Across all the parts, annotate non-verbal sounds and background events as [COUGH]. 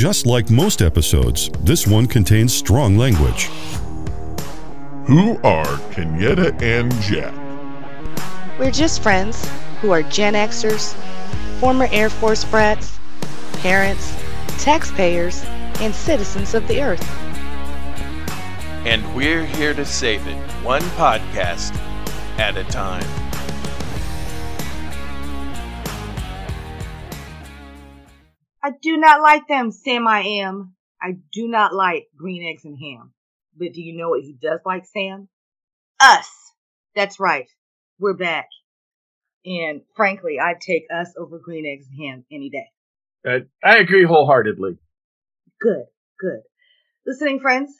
Just like most episodes, this one contains strong language. Who are Kenyetta and Jack? We're just friends who are Gen Xers, former Air Force brats, parents, taxpayers, and citizens of the earth. And we're here to save it, one podcast at a time. Not like them, Sam I am. I do not like green eggs and ham. But do you know what he does like, Sam? Us. That's right. We're back. And frankly, I'd take us over green eggs and ham any day. Uh, I agree wholeheartedly. Good, good. Listening friends,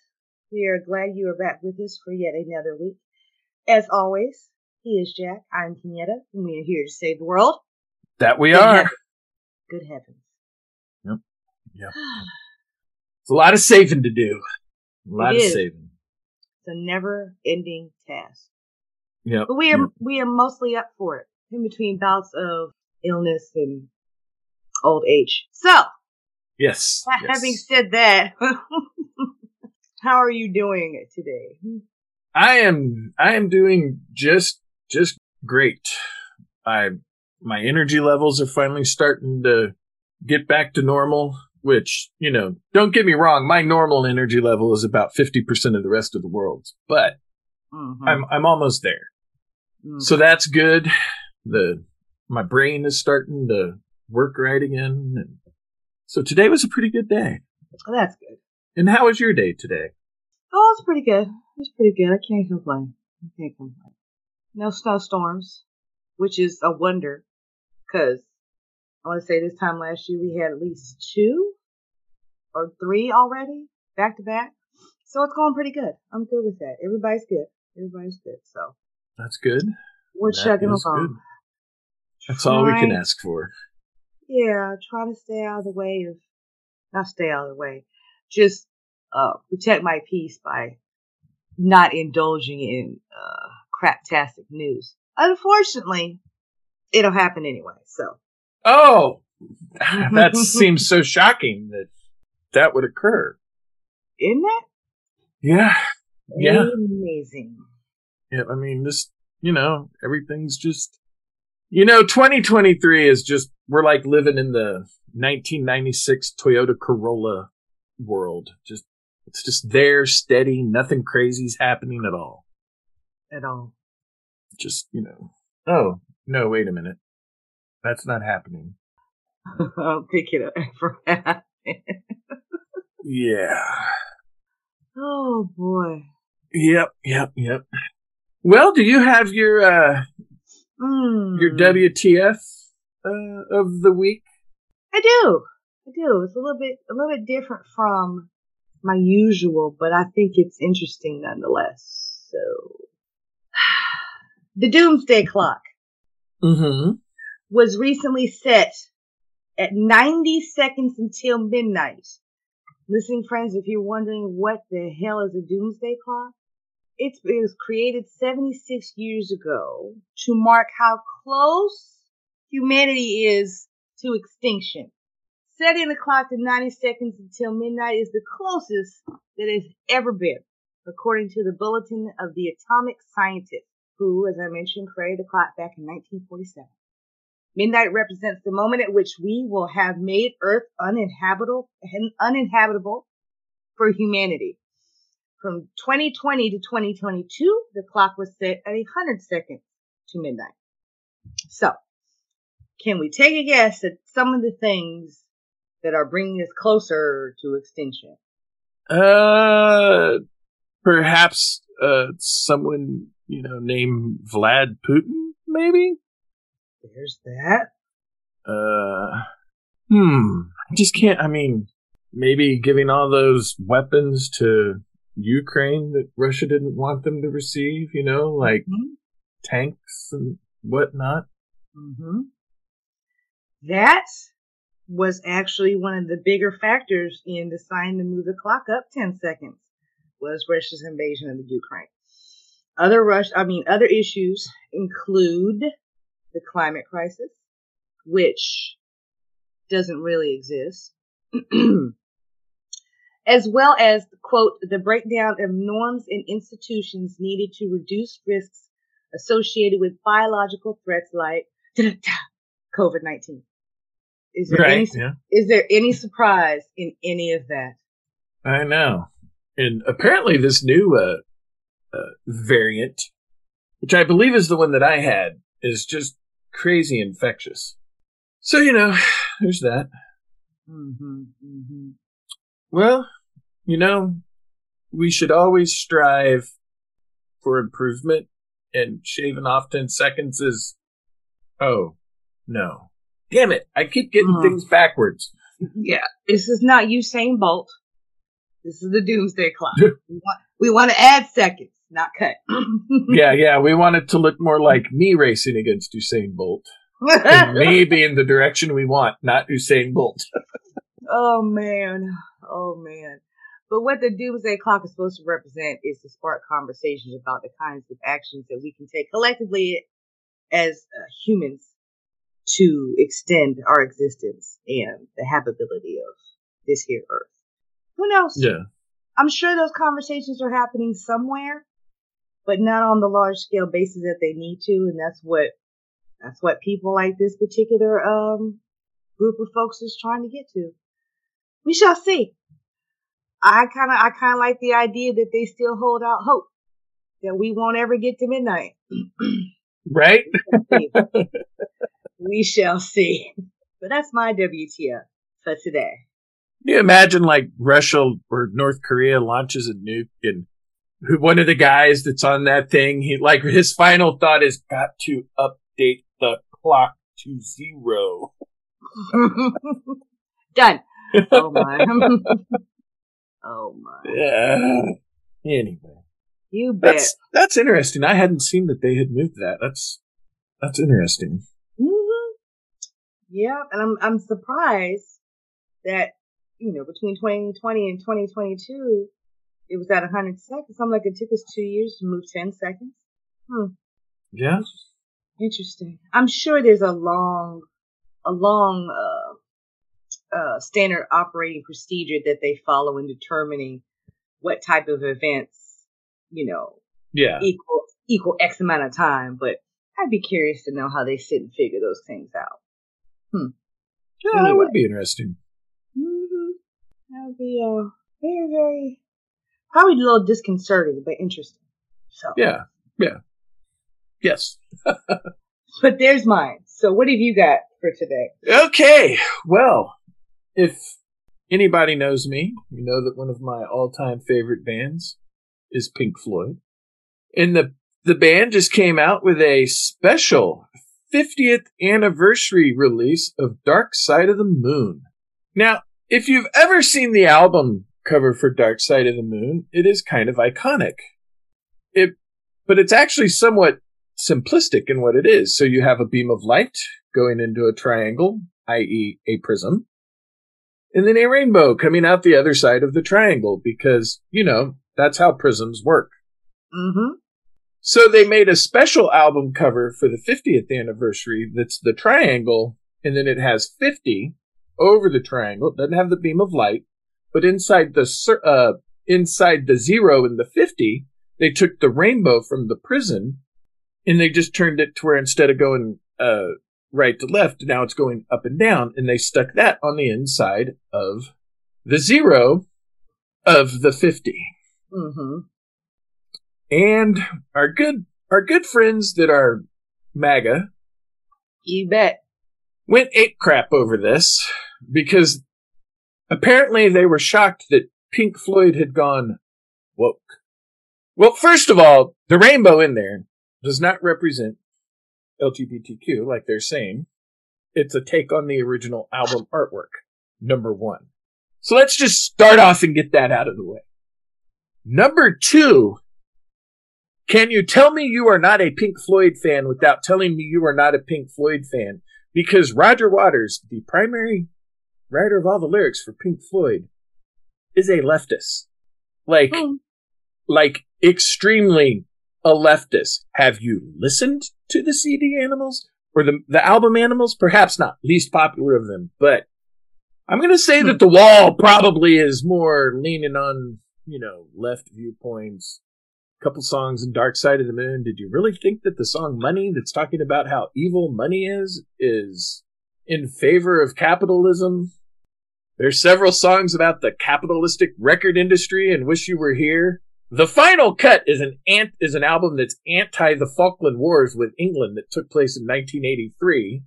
we are glad you are back with us for yet another week. As always, he is Jack, I'm Kenyetta, and we are here to save the world. That we Good are. Good heavens. Yep. It's a lot of saving to do. A lot of saving. It's a never ending task. Yep. But we are yep. we are mostly up for it in between bouts of illness and old age. So, Yes. yes. having said that, [LAUGHS] how are you doing today? I am I am doing just just great. I my energy levels are finally starting to get back to normal, which, you know, don't get me wrong, my normal energy level is about 50% of the rest of the world's, but Mhm. I'm I'm almost there. Mhm. So that's good. The my brain is starting to work right again. And so today was a pretty good day. Oh, that's good. And how was your day today? Oh, it's pretty good. It's pretty good. I can't complain. I can't complain. No snowstorms, which is a wonder, because I want to say this time last year we had at least two or three already back to back. So it's going pretty good. I'm good with that. Everybody's good. Everybody's good. So That's good. we're That chugging along. That's all we can ask for. Yeah, trying to stay out of the way of, not stay out of the way, just uh, protect my peace by not indulging in uh, craptastic news. Unfortunately, it'll happen anyway. So Oh, [LAUGHS] that seems so shocking that that would occur. isn't it? Yeah. Yeah. amazing? Yeah. I mean, this, you know, everything's just, you know, 2023 is just, we're like living in the 1996 Toyota Corolla world. Just, it's just there, steady, nothing crazy's happening at all. At all? Just, you know, oh, no, wait a minute. That's not happening. [LAUGHS] I'll pick it up [LAUGHS] for Yeah. Oh boy. Yep, yep, yep. Well, do you have your uh Mm. your WTF uh, of the week? I do. I do. It's a little bit a little bit different from my usual, but I think it's interesting nonetheless. So [SIGHS] the doomsday clock Mm-hmm. Was recently set at 90 seconds until midnight. Listening friends, if you're wondering what the hell is a doomsday clock, it was created 76 years ago to mark how close humanity is to extinction. Setting the clock to 90 seconds until midnight is the closest that it's ever been, according to the Bulletin of the Atomic Scientist, who, as I mentioned, created the clock back in 1947. Midnight represents the moment at which we will have made Earth uninhabitable, uninhabitable for humanity. From 2020 to 2022, the clock was set at 100 seconds to midnight. So, can we take a guess at some of the things that are bringing us closer to extinction? Uh, perhaps uh someone you know named Vlad Putin, maybe. There's that. Uh, hmm. I just can't. I mean, maybe giving all those weapons to Ukraine that Russia didn't want them to receive. You know, like Mhm. tanks and whatnot. hmm That was actually one of the bigger factors in deciding to move the clock up 10 seconds was Russia's invasion of the Ukraine. Other Rush, I mean, other issues include the climate crisis, which doesn't really exist. [CLEARS THROAT] as well as, quote, the breakdown of norms and institutions needed to reduce risks associated with biological threats like [LAUGHS] COVID 19. Is there, Right, any, yeah. is there any surprise in any of that? I know. And apparently, this new uh, uh, variant, which I believe is the one that I had, is just crazy infectious. So, you know, [SIGHS] there's that. Mm-hmm, mm-hmm. Well, you know, we should always strive for improvement, and shaving off 10 seconds is. Oh, no. Damn it. I keep getting Mhm. things backwards. [LAUGHS] Yeah, this is not Usain Bolt. This is the Doomsday Clock. [LAUGHS] we, want, we want to add seconds, not cut. yeah, yeah, we want it to look more like me racing against Usain Bolt. [LAUGHS] Me being the direction we want, not Usain Bolt. oh man, oh man. But what the Doomsday Clock is supposed to represent is to spark conversations about the kinds of actions that we can take collectively as uh, humans to extend our existence and the habitability of this here Earth. Who knows? Yeah. I'm sure those conversations are happening somewhere, but not on the large scale basis that they need to, and that's what that's what people like this particular um group of folks is trying to get to. We shall see. I kind of I kind of like the idea that they still hold out hope that we won't ever get to midnight. [CLEARS THROAT] Right? we shall see. But that's my WTF for today. Can you imagine like Russia or North Korea launches a nuke and one of the guys that's on that thing, he like his final thought is got to update the clock to zero. [LAUGHS] Done. Oh my. [LAUGHS] oh my. Yeah. Anyway, You bet. that's that's interesting. I hadn't seen that they had moved that. That's that's interesting. hmm Yeah, and I'm I'm surprised that you know between 2020 and 2022 it was at 100 seconds. I'm like it took us two years to move 10 seconds. Hmm, Yeah. interesting. I'm sure there's a long, a long uh, uh, standard operating procedure that they follow in determining what type of events you know Yeah. equal equal X amount of time. But I'd be curious to know how they sit and figure those things out. Hmm. Yeah, that would be interesting. hmm That would be uh, very, very, probably a little disconcerting, but interesting. So, Yeah. Yeah. Yes. [LAUGHS] but there's mine. So, what have you got for today? Okay. Well, if anybody knows me, you know that one of my all-time favorite bands is Pink Floyd. And the the band just came out with a special 50th anniversary release of Dark Side of the Moon. Now, if you've ever seen the album cover for Dark Side of the Moon, it is kind of iconic. It but it's actually somewhat simplistic in what it is. So you have a beam of light going into a triangle, i.e., a prism, and then a rainbow coming out the other side of the triangle because, you know, that's how prisms work. Mm-hmm. So they made a special album cover for the 50th anniversary that's the triangle, and then it has 50 over the triangle. It doesn't have the beam of light, but inside the uh, inside the zero in the 50, they took the rainbow from the prism, and they just turned it to where instead of going uh, right to left, now it's going up and down, and they stuck that on the inside of the zero of the 50 Mm-hmm. and our good our good friends that are MAGA You bet. went ape crap over this because apparently they were shocked that Pink Floyd had gone woke. Well, first of all, the rainbow in there does not represent LGBTQ like they're saying. It's a take on the original album artwork. Number one. So let's just start off and get that out of the way. Number two, can you tell me you are not a Pink Floyd fan without telling me you are not a Pink Floyd fan? Because Roger Waters, the primary writer of all the lyrics for Pink Floyd, is a leftist. Like, Hmm. like extremely a leftist. Have you listened to the CD Animals or the the album Animals? Perhaps not, least popular of them, but I'm going to say that the wall probably is more leaning on, you know, left viewpoints. A Couple songs in Dark Side of the Moon. Did you really think that the song Money, that's talking about how evil money is, is in favor of capitalism? There's several songs about the capitalistic record industry and Wish You Were Here. The Final Cut is an ant is an album that's anti the Falkland Wars with England that took place in 1983.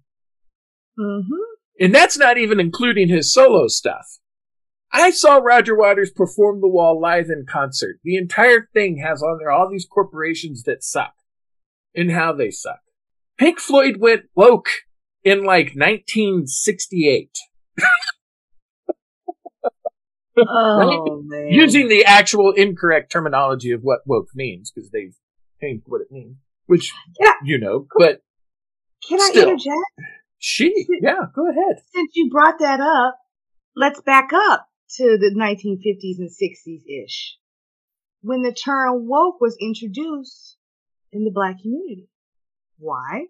Mm-hmm. And that's not even including his solo stuff. I saw Roger Waters perform The Wall live in concert. The entire thing has on there all these corporations that suck and how they suck. Pink Floyd went woke in like 1968. Oh man. Using the actual incorrect terminology of what woke means because they've changed what it means, which, Yeah. you know, but Can I still. interject? she, yeah, go ahead. Since you brought that up, let's back up to the 1950s and 60s ish. When the term woke was introduced in the black community. Why?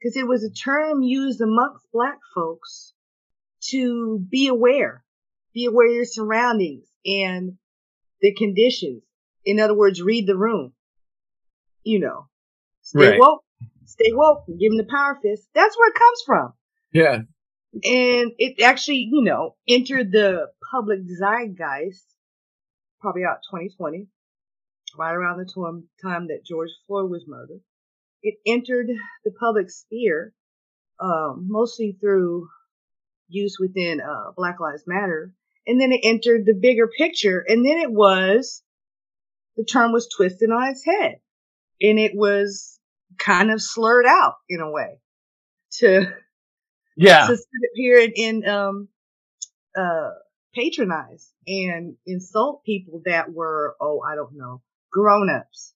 Because it was a term used amongst black folks to be aware, be aware of your surroundings and the conditions. In other words, read the room. You know, stay Right. woke, stay woke, give them the power fist. That's where it comes from Yeah. and it actually, you know, entered the public zeitgeist probably about 2020, right around the time, time that George Floyd was murdered. It entered the public sphere, um, mostly through use within uh, Black Lives Matter, and then it entered the bigger picture, and then it was the term was twisted on its head, and it was kind of slurred out in a way to Yeah. to sit up here and, and um uh patronize and insult people that were oh I don't know grown ups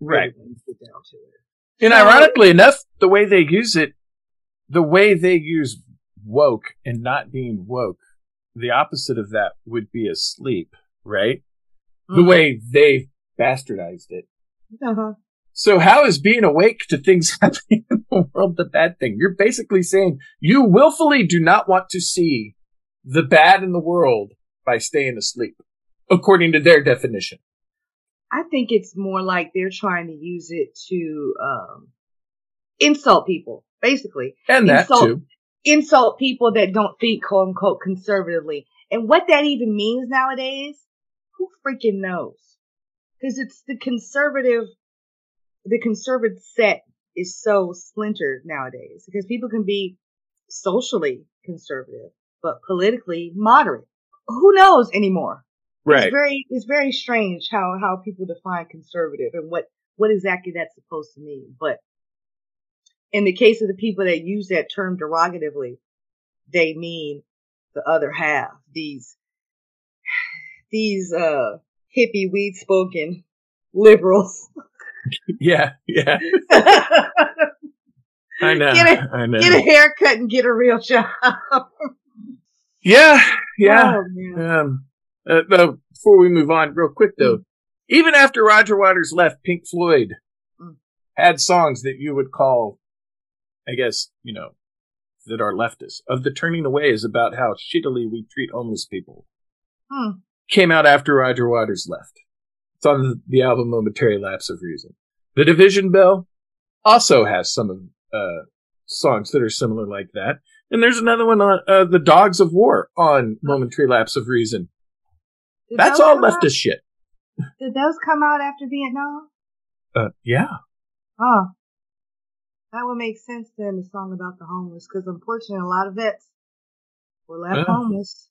Right. get down to it. And So- ironically enough, the way they use it, the way they use woke and not being woke, the opposite of that would be asleep, right? The Mhm. way they bastardized it. uh-huh. So how is being awake to things [LAUGHS] happening in the world the bad thing? You're basically saying you willfully do not want to see the bad in the world by staying asleep, according to their definition. I think it's more like they're trying to use it to um insult people basically And that Insult- too. Insult people that don't think quote unquote conservatively. And what that even means nowadays, who freaking knows? Because it's the conservative, the conservative set is so splintered nowadays because people can be socially conservative, but politically moderate. Who knows anymore? Right. It's very, it's very strange how, how people define conservative and what, what exactly that's supposed to mean. But in the case of the people that use that term derogatively, they mean the other half. These, [SIGHS] these, uh, hippie weed spoken liberals. [LAUGHS] Yeah. Yeah. get I know. Get a- I know. a haircut and get a real job. Yeah. Yeah. Oh. Um, uh, though, before we move on, real quick though, even after Roger Waters left, Pink Floyd Mm. had songs that you would call, I guess, you know, that are leftist. Of the Turning Away is about how shittily we treat homeless people. Hmm. Came out after Roger Waters left. It's on the, album Momentary Lapse of Reason. The Division Bell also has some of uh, songs that are similar like that. And there's another one on uh, The Dogs of War on Momentary Lapse of Reason. Did That's all come out- leftist shit. Did those come out after Vietnam? Uh, yeah. Oh, that would make sense then. The song about the homeless, because unfortunately, a lot of vets were left Yeah. homeless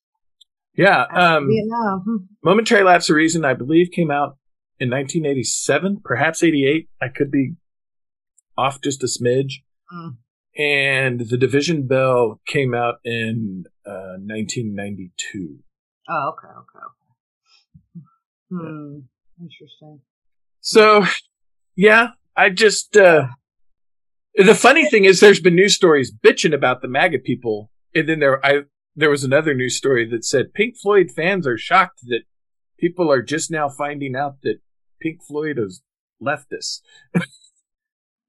Yeah. Um, Vietnam. [LAUGHS] Momentary Lapse of Reason, I believe, came out in 1987, perhaps 88. I could be off just a smidge. Mm. And The Division Bell came out in uh, 1992. Oh, okay, okay, okay. Hmm. Interesting. So, yeah, I just, uh, the funny thing is there's been news stories bitching about the MAGA people. And then there, I, there was another news story that said Pink Floyd fans are shocked that people are just now finding out that Pink Floyd is leftist.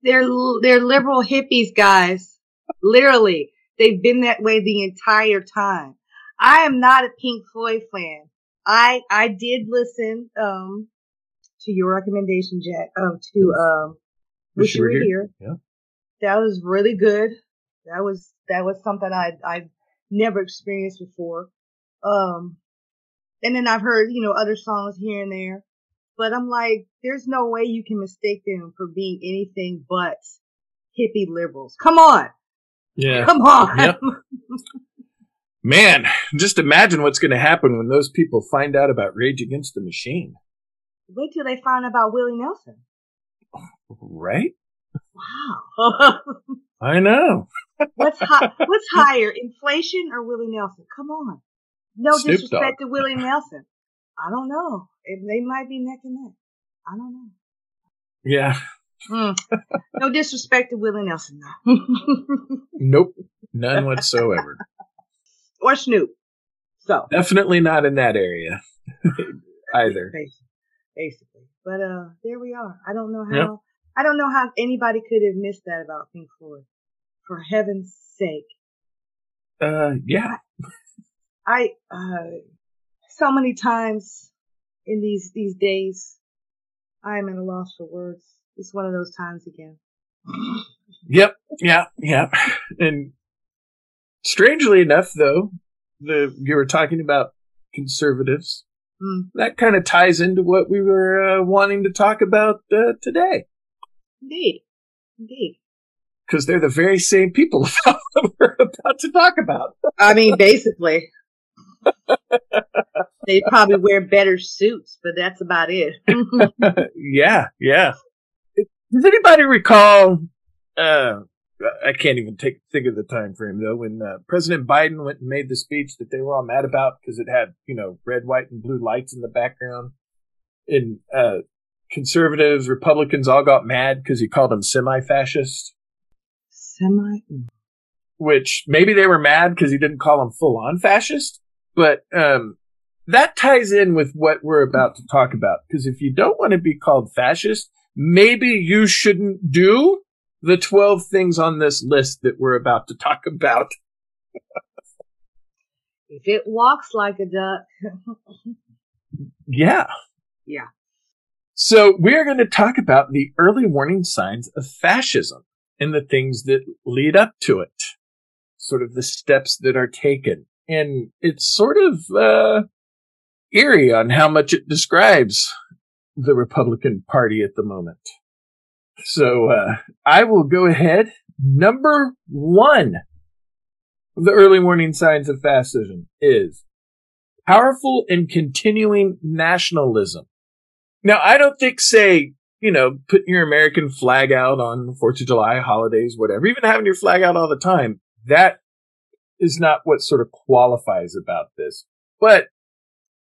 They're they're liberal hippies, guys. Literally, they've been that way the entire time. I am not a Pink Floyd fan. I I did listen um to your recommendation, Jack. Um to um Wish You Were Here. Yeah. That was really good. That was that was something I I never experienced before. Um and then I've heard, you know, other songs here and there. But I'm like, there's no way you can mistake them for being anything but hippie liberals. Come on. Yeah. Come on. Yep. [LAUGHS] Man, just imagine what's going to happen when those people find out about Rage Against the Machine. Wait till they find out about Willie Nelson. Right? Wow. [LAUGHS] I know. [LAUGHS] what's hi- what's higher, inflation or Willie Nelson? Come on. No Snoop disrespect Dogg. to Willie Nelson. I don't know. They might be neck and neck. I don't know. Yeah. Mm. No disrespect to Willie Nelson. [LAUGHS] Nope. None whatsoever. or Snoop. So Definitely not in that area either. basically, basically. But uh, there we are. I don't know how. Yep. I don't know how anybody could have missed that about Pink Floyd. For heaven's sake, Uh, yeah. I uh, so many times in these these days, I am at a loss for words. It's one of those times again. Yep. Yeah. Yeah. And strangely enough, though, the you were talking about conservatives. Mm, That kind of ties into what we were uh, wanting to talk about uh, today, indeed, indeed. because they're the very same people [LAUGHS] that we're about to talk about. I mean, basically, they probably wear better suits, but that's about it. [LAUGHS] [LAUGHS] yeah, yeah. Does anybody recall? Uh, I can't even take think of the time frame though. When uh, President Biden went and made the speech that they were all mad about because it had you know red, white, and blue lights in the background, and uh, conservatives, Republicans all got mad because he called them semi-fascist. Semi. Which maybe they were mad because he didn't call them full-on fascist, but um, that ties in with what we're about to talk about. Because if you don't want to be called fascist, maybe you shouldn't do the 12 things on this list that we're about to talk about. [LAUGHS] If it walks like a duck, [LAUGHS] Yeah. Yeah. So we're going to talk about the early warning signs of fascism and the things that lead up to it. Sort of the steps that are taken. And it's sort of, uh, eerie on how much it describes the Republican Party at the moment. So, uh, I will go ahead. Number one of the early warning signs of fascism is powerful and continuing nationalism. Now, I don't think, say, you know, putting your American flag out on Fourth of July holidays, whatever, even having your flag out all the time, that is not what sort of qualifies about this. But,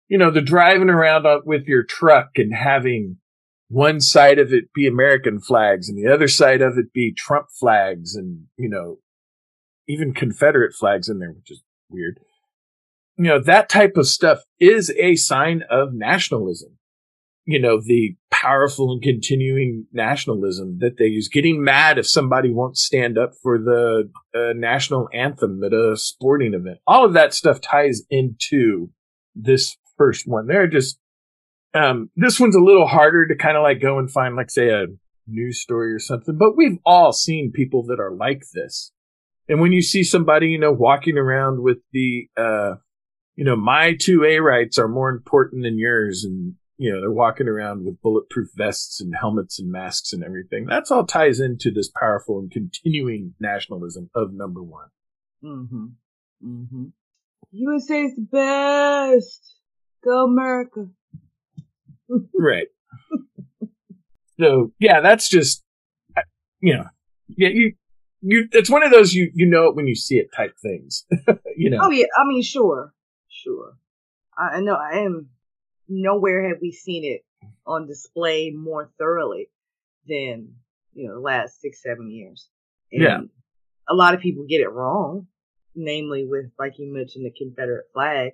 you know, the driving around with your truck and having one side of it be American flags and the other side of it be Trump flags and, you know, even Confederate flags in there, which is weird. You know, that type of stuff is a sign of nationalism. You know, the powerful and continuing nationalism that they use, getting mad if somebody won't stand up for the uh, national anthem at a sporting event. All of that stuff ties into this first one. They're just, um, this one's a little harder to kind of like go and find, like, say, a news story or something, but we've all seen people that are like this. And when you see somebody, you know, walking around with the, uh, you know, my two A rights are more important than yours. And, you know, they're walking around with bulletproof vests and helmets and masks and everything. That's all ties into this powerful and continuing nationalism of number one. Mm-hmm. Mm-hmm. USA is the best. Go America. [LAUGHS] right. So yeah, that's just, you know, yeah, you, you, it's one of those, you, you know it when you see it type things, [LAUGHS] you know. Oh yeah, I mean, sure, sure. I I know. I am nowhere have we seen it on display more thoroughly than you know the last six, seven years. And Yeah. A lot of people get it wrong, namely with like you mentioned the Confederate flag,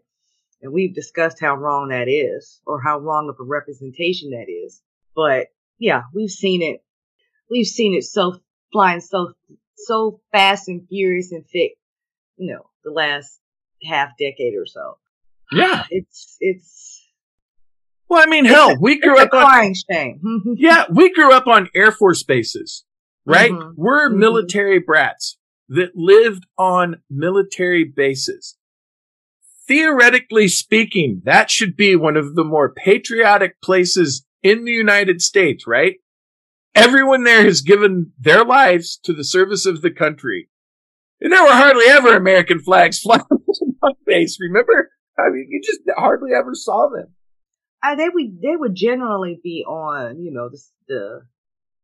and we've discussed how wrong that is, or how wrong of a representation that is. But yeah, we've seen it. We've seen it so flying so so fast and furious and thick, you know, the last half decade or so. Yeah. It's it's Well, I mean, hell, we grew it's up on shame. [LAUGHS] yeah, we grew up on Air Force bases, right? Mhm. We're Mhm. military brats that lived on military bases. Theoretically speaking, that should be one of the more patriotic places in the United States, right? Everyone there has given their lives to the service of the country. And there were hardly ever American flags [LAUGHS] flying on base, remember? I mean, you just hardly ever saw them. Uh, they would they would generally be on you know the the,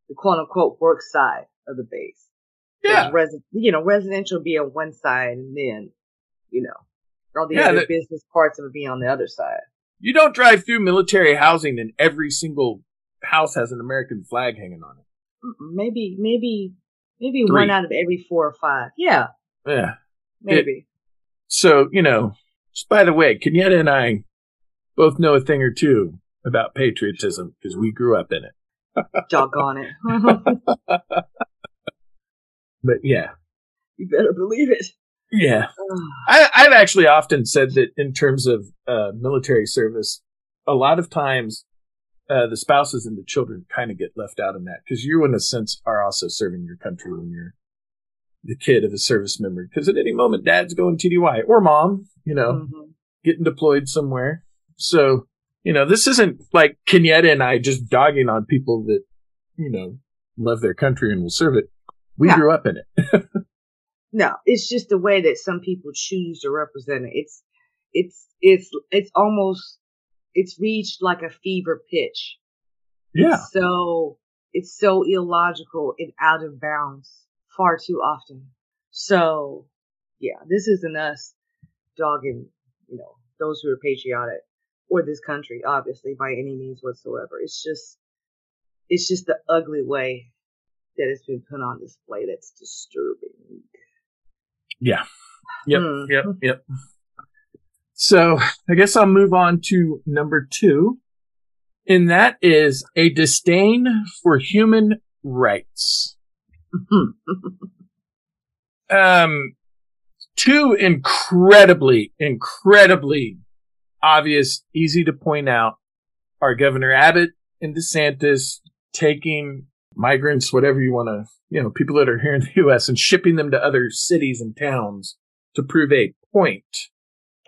the quote unquote work side of the base. Yeah. Resi- you know, residential be on one side, and then you know all the Yeah, other that- business parts of it be on the other side. You don't drive through military housing and every single house has an American flag hanging on it. Maybe maybe maybe Three. one out of every four or five. Yeah, Yeah. maybe. So, you know, just by the way, Kenyetta and I both know a thing or two about patriotism because we grew up in it. [LAUGHS] Doggone it. [LAUGHS] But yeah. you better believe it. Yeah. I, I've actually often said that in terms of uh, military service, a lot of times uh, the spouses and the children kind of get left out in that because you, in a sense, are also serving your country when you're the kid of a service member. Because at any moment, dad's going TDY or mom, you know, Mhm. getting deployed somewhere. So, you know, this isn't like Kenyetta and I just dogging on people that, you know, love their country and will serve it. We No. grew up in it. [LAUGHS] No, it's just the way that some people choose to represent it. It's it's it's it's almost it's reached like a fever pitch. Yeah. So it's so illogical and out of bounds far too often. So yeah, this isn't us dogging, you know, those who are patriotic or this country, obviously, by any means whatsoever. It's just it's just the ugly way that it's been put on display that's disturbing. Yeah. Yep. Hmm. Yep. Yep. So I guess I'll move on to number two. And that is a disdain for human rights. [LAUGHS] Um, two incredibly, incredibly obvious, easy to point out are Governor Abbott and DeSantis taking migrants, whatever you want to, you know, people that are here in the U.S. and shipping them to other cities and towns to prove a point.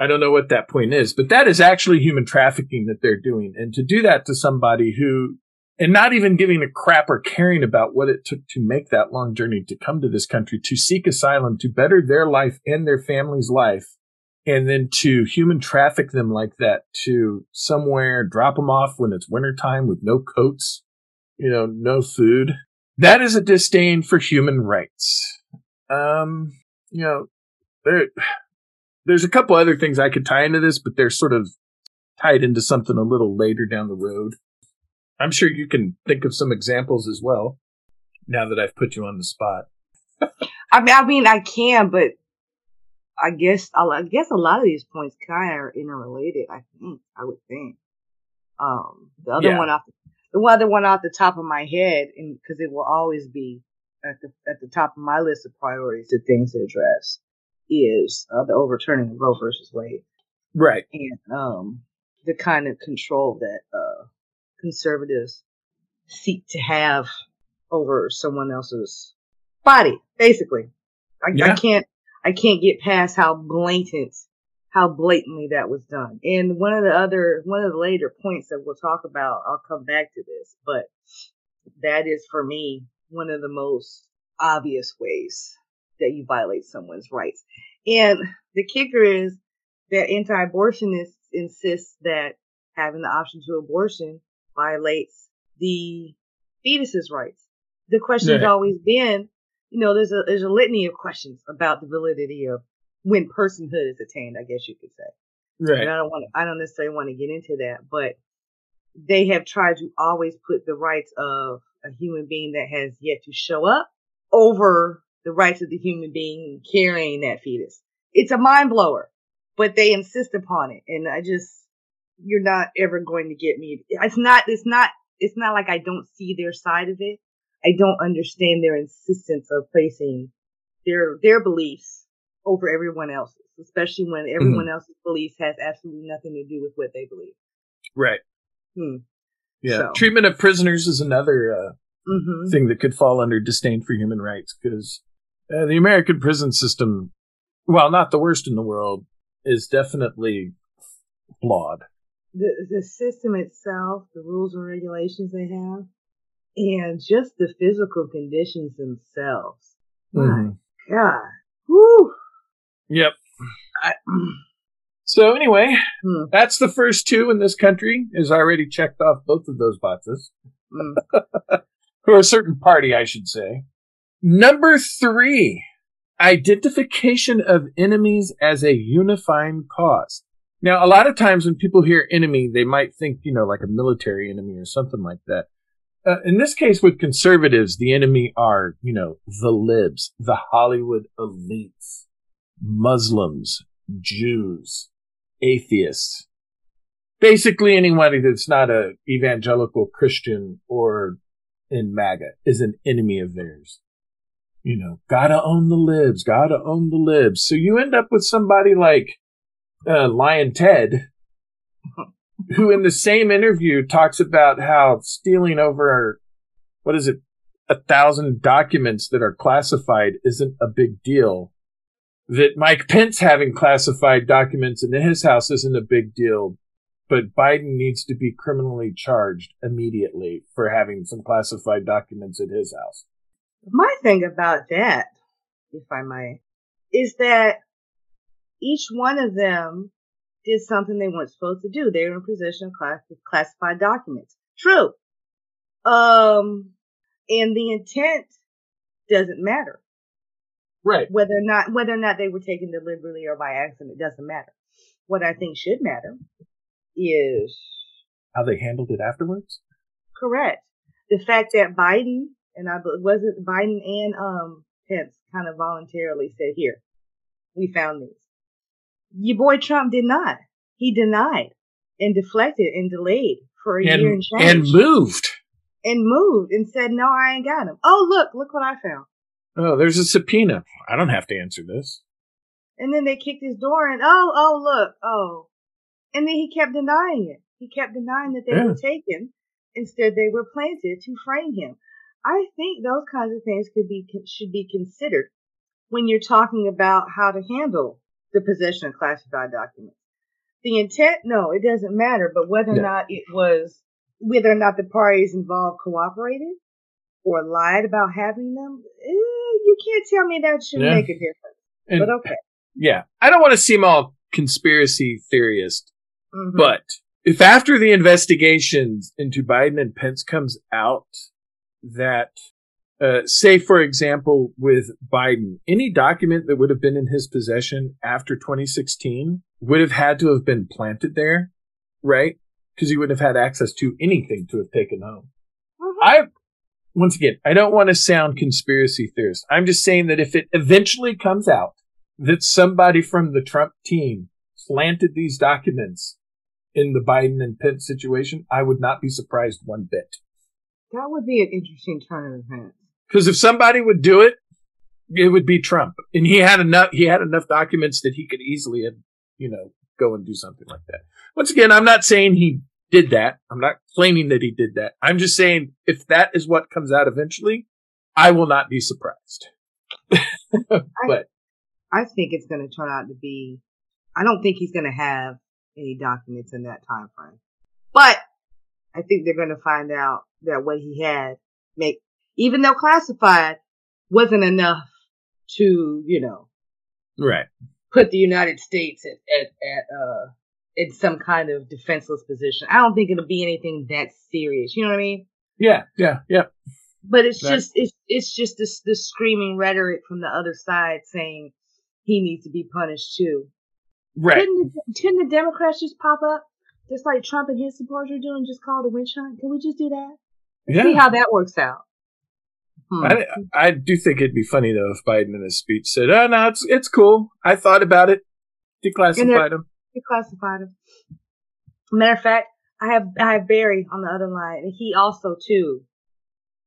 I don't know what that point is, but that is actually human trafficking that they're doing. And to do that to somebody who, and not even giving a crap or caring about what it took to make that long journey to come to this country, to seek asylum, to better their life and their family's life, and then to human traffic them like that to somewhere, drop them off when it's wintertime with no coats, you know, no food. That is a disdain for human rights. Um, you know, there, there's a couple other things I could tie into this, but they're sort of tied into something a little later down the road. I'm sure you can think of some examples as well. Now that I've put you on the spot. I mean, I mean, I can, but I guess I guess a lot of these points kind of are interrelated. I think I would think. Um, the other Yeah. one off the other one off the top of my head, and because it will always be at the at the top of my list of priorities, to things to address is uh, the overturning of Roe versus Wade Right. and um the kind of control that uh conservatives seek to have over someone else's body basically I, I can't i can't get past how blatant how blatantly that was done and one of the other one of the later points that we'll talk about i'll come back to this but that is for me one of the most obvious ways that you violate someone's rights and the kicker is that anti-abortionists insist that having the option to abortion violates the fetus's rights. The question's Right. always been, you know, there's a there's a litany of questions about the validity of when personhood is attained. I guess you could say. And Right. I don't want to, I don't necessarily want to get into that, but they have tried to always put the rights of a human being that has yet to show up over the rights of the human being carrying that fetus. It's a mind blower, but they insist upon it. And I just, you're not ever going to get me. It's not, it's not, it's not like I don't see their side of it. I don't understand their insistence of placing their, their beliefs over everyone else's. especially when everyone else's beliefs has absolutely nothing to do with what they believe. Right. Hmm. Yeah. So- Treatment of prisoners is another uh, Mm-hmm. thing that could fall under disdain for human rights because uh, the American prison system, while not the worst in the world, is definitely flawed. The the system itself, the rules and regulations they have, and just the physical conditions themselves. My Mhm. God. Whew. Yep. I, So anyway, Hmm. that's the first two in this country. Is already checked off both of those boxes. mm. [LAUGHS] or a certain party, I should say. Number three, identification of enemies as a unifying cause. Now, a lot of times when people hear enemy, they might think, you know, like a military enemy or something like that. Uh, in this case, with conservatives, the enemy are, you know, the libs, the Hollywood elites, Muslims, Jews, atheists, basically anybody that's not a evangelical Christian or in MAGA is an enemy of theirs. You know, gotta own the libs, gotta own the libs. So you end up with somebody like uh, Lyin' Ted, who in the same interview talks about how stealing over, what is it, a thousand documents that are classified isn't a big deal. That Mike Pence having classified documents in his house isn't a big deal but Biden needs to be criminally charged immediately for having some classified documents at his house. My thing about that, if I may, is that each one of them did something they weren't supposed to do. They were in possession of class- classified documents. True. Um, and the intent doesn't matter. Right. Whether or not, whether or not they were taken deliberately or by accident, it doesn't matter. What I think should matter is How they handled it afterwards? Correct. The fact that Biden and I wasn't Biden and um Pence kind of voluntarily said, "Here, we found these." Your boy Trump did not. He denied and deflected and delayed for a year And, and change and moved. and moved and said, "No, I ain't got him." Oh, look, look what I found. Oh, there's a subpoena. I don't have to answer this. And then they kicked his door in. Oh, oh, look, oh. And then he kept denying it. He kept denying that they Yeah. were taken. Instead, they were planted to frame him. I think those kinds of things could be should be considered when you're talking about how to handle the possession of classified documents. The intent, no, it doesn't matter, but whether or not it was, whether or not the parties involved cooperated or lied about having them, eh, you can't tell me that should Yeah. make a difference. And, But okay. Yeah. I don't want to seem all conspiracy theorist, Mhm. but if after the investigations into Biden and Pence comes out that, uh, say, for example, with Biden, any document that would have been in his possession after 2016 would have had to have been planted there, right? Because he wouldn't have had access to anything to have taken home. Mhm. I, once again, I don't want to sound conspiracy theorist. I'm just saying that if it eventually comes out that somebody from the Trump team planted these documents in the Biden and Pence situation, I would not be surprised one bit. That would be an interesting turn of events. Because if somebody would do it, it would be Trump, and he had enough. He had enough documents that he could easily, have, you know, go and do something like that. Once again, I'm not saying he did that. I'm not claiming that he did that. I'm just saying if that is what comes out eventually, I will not be surprised. [LAUGHS] but I think it's going to turn out to be. I don't think he's going to have any documents in that time frame, but I think they're going to find out that what he had make, even though classified, wasn't enough to you know right, put the United States at at, at uh in some kind of defenseless position. I don't think it'll be anything that serious. You know what I mean? yeah, yeah, yeah, But it's just it's it's just this this screaming rhetoric from the other side saying he needs to be punished too. right. Couldn't the, couldn't the Democrats just pop up just like Trump and his supporters are doing, just call it a witch hunt? Can we just do that? See how that works out. Hmm. I, I do think it'd be funny though if Biden in his speech said, "Oh no, it's it's cool. I thought about it, declassified him." Declassified him. Matter of fact, I have I have Barry on the other line, and he also too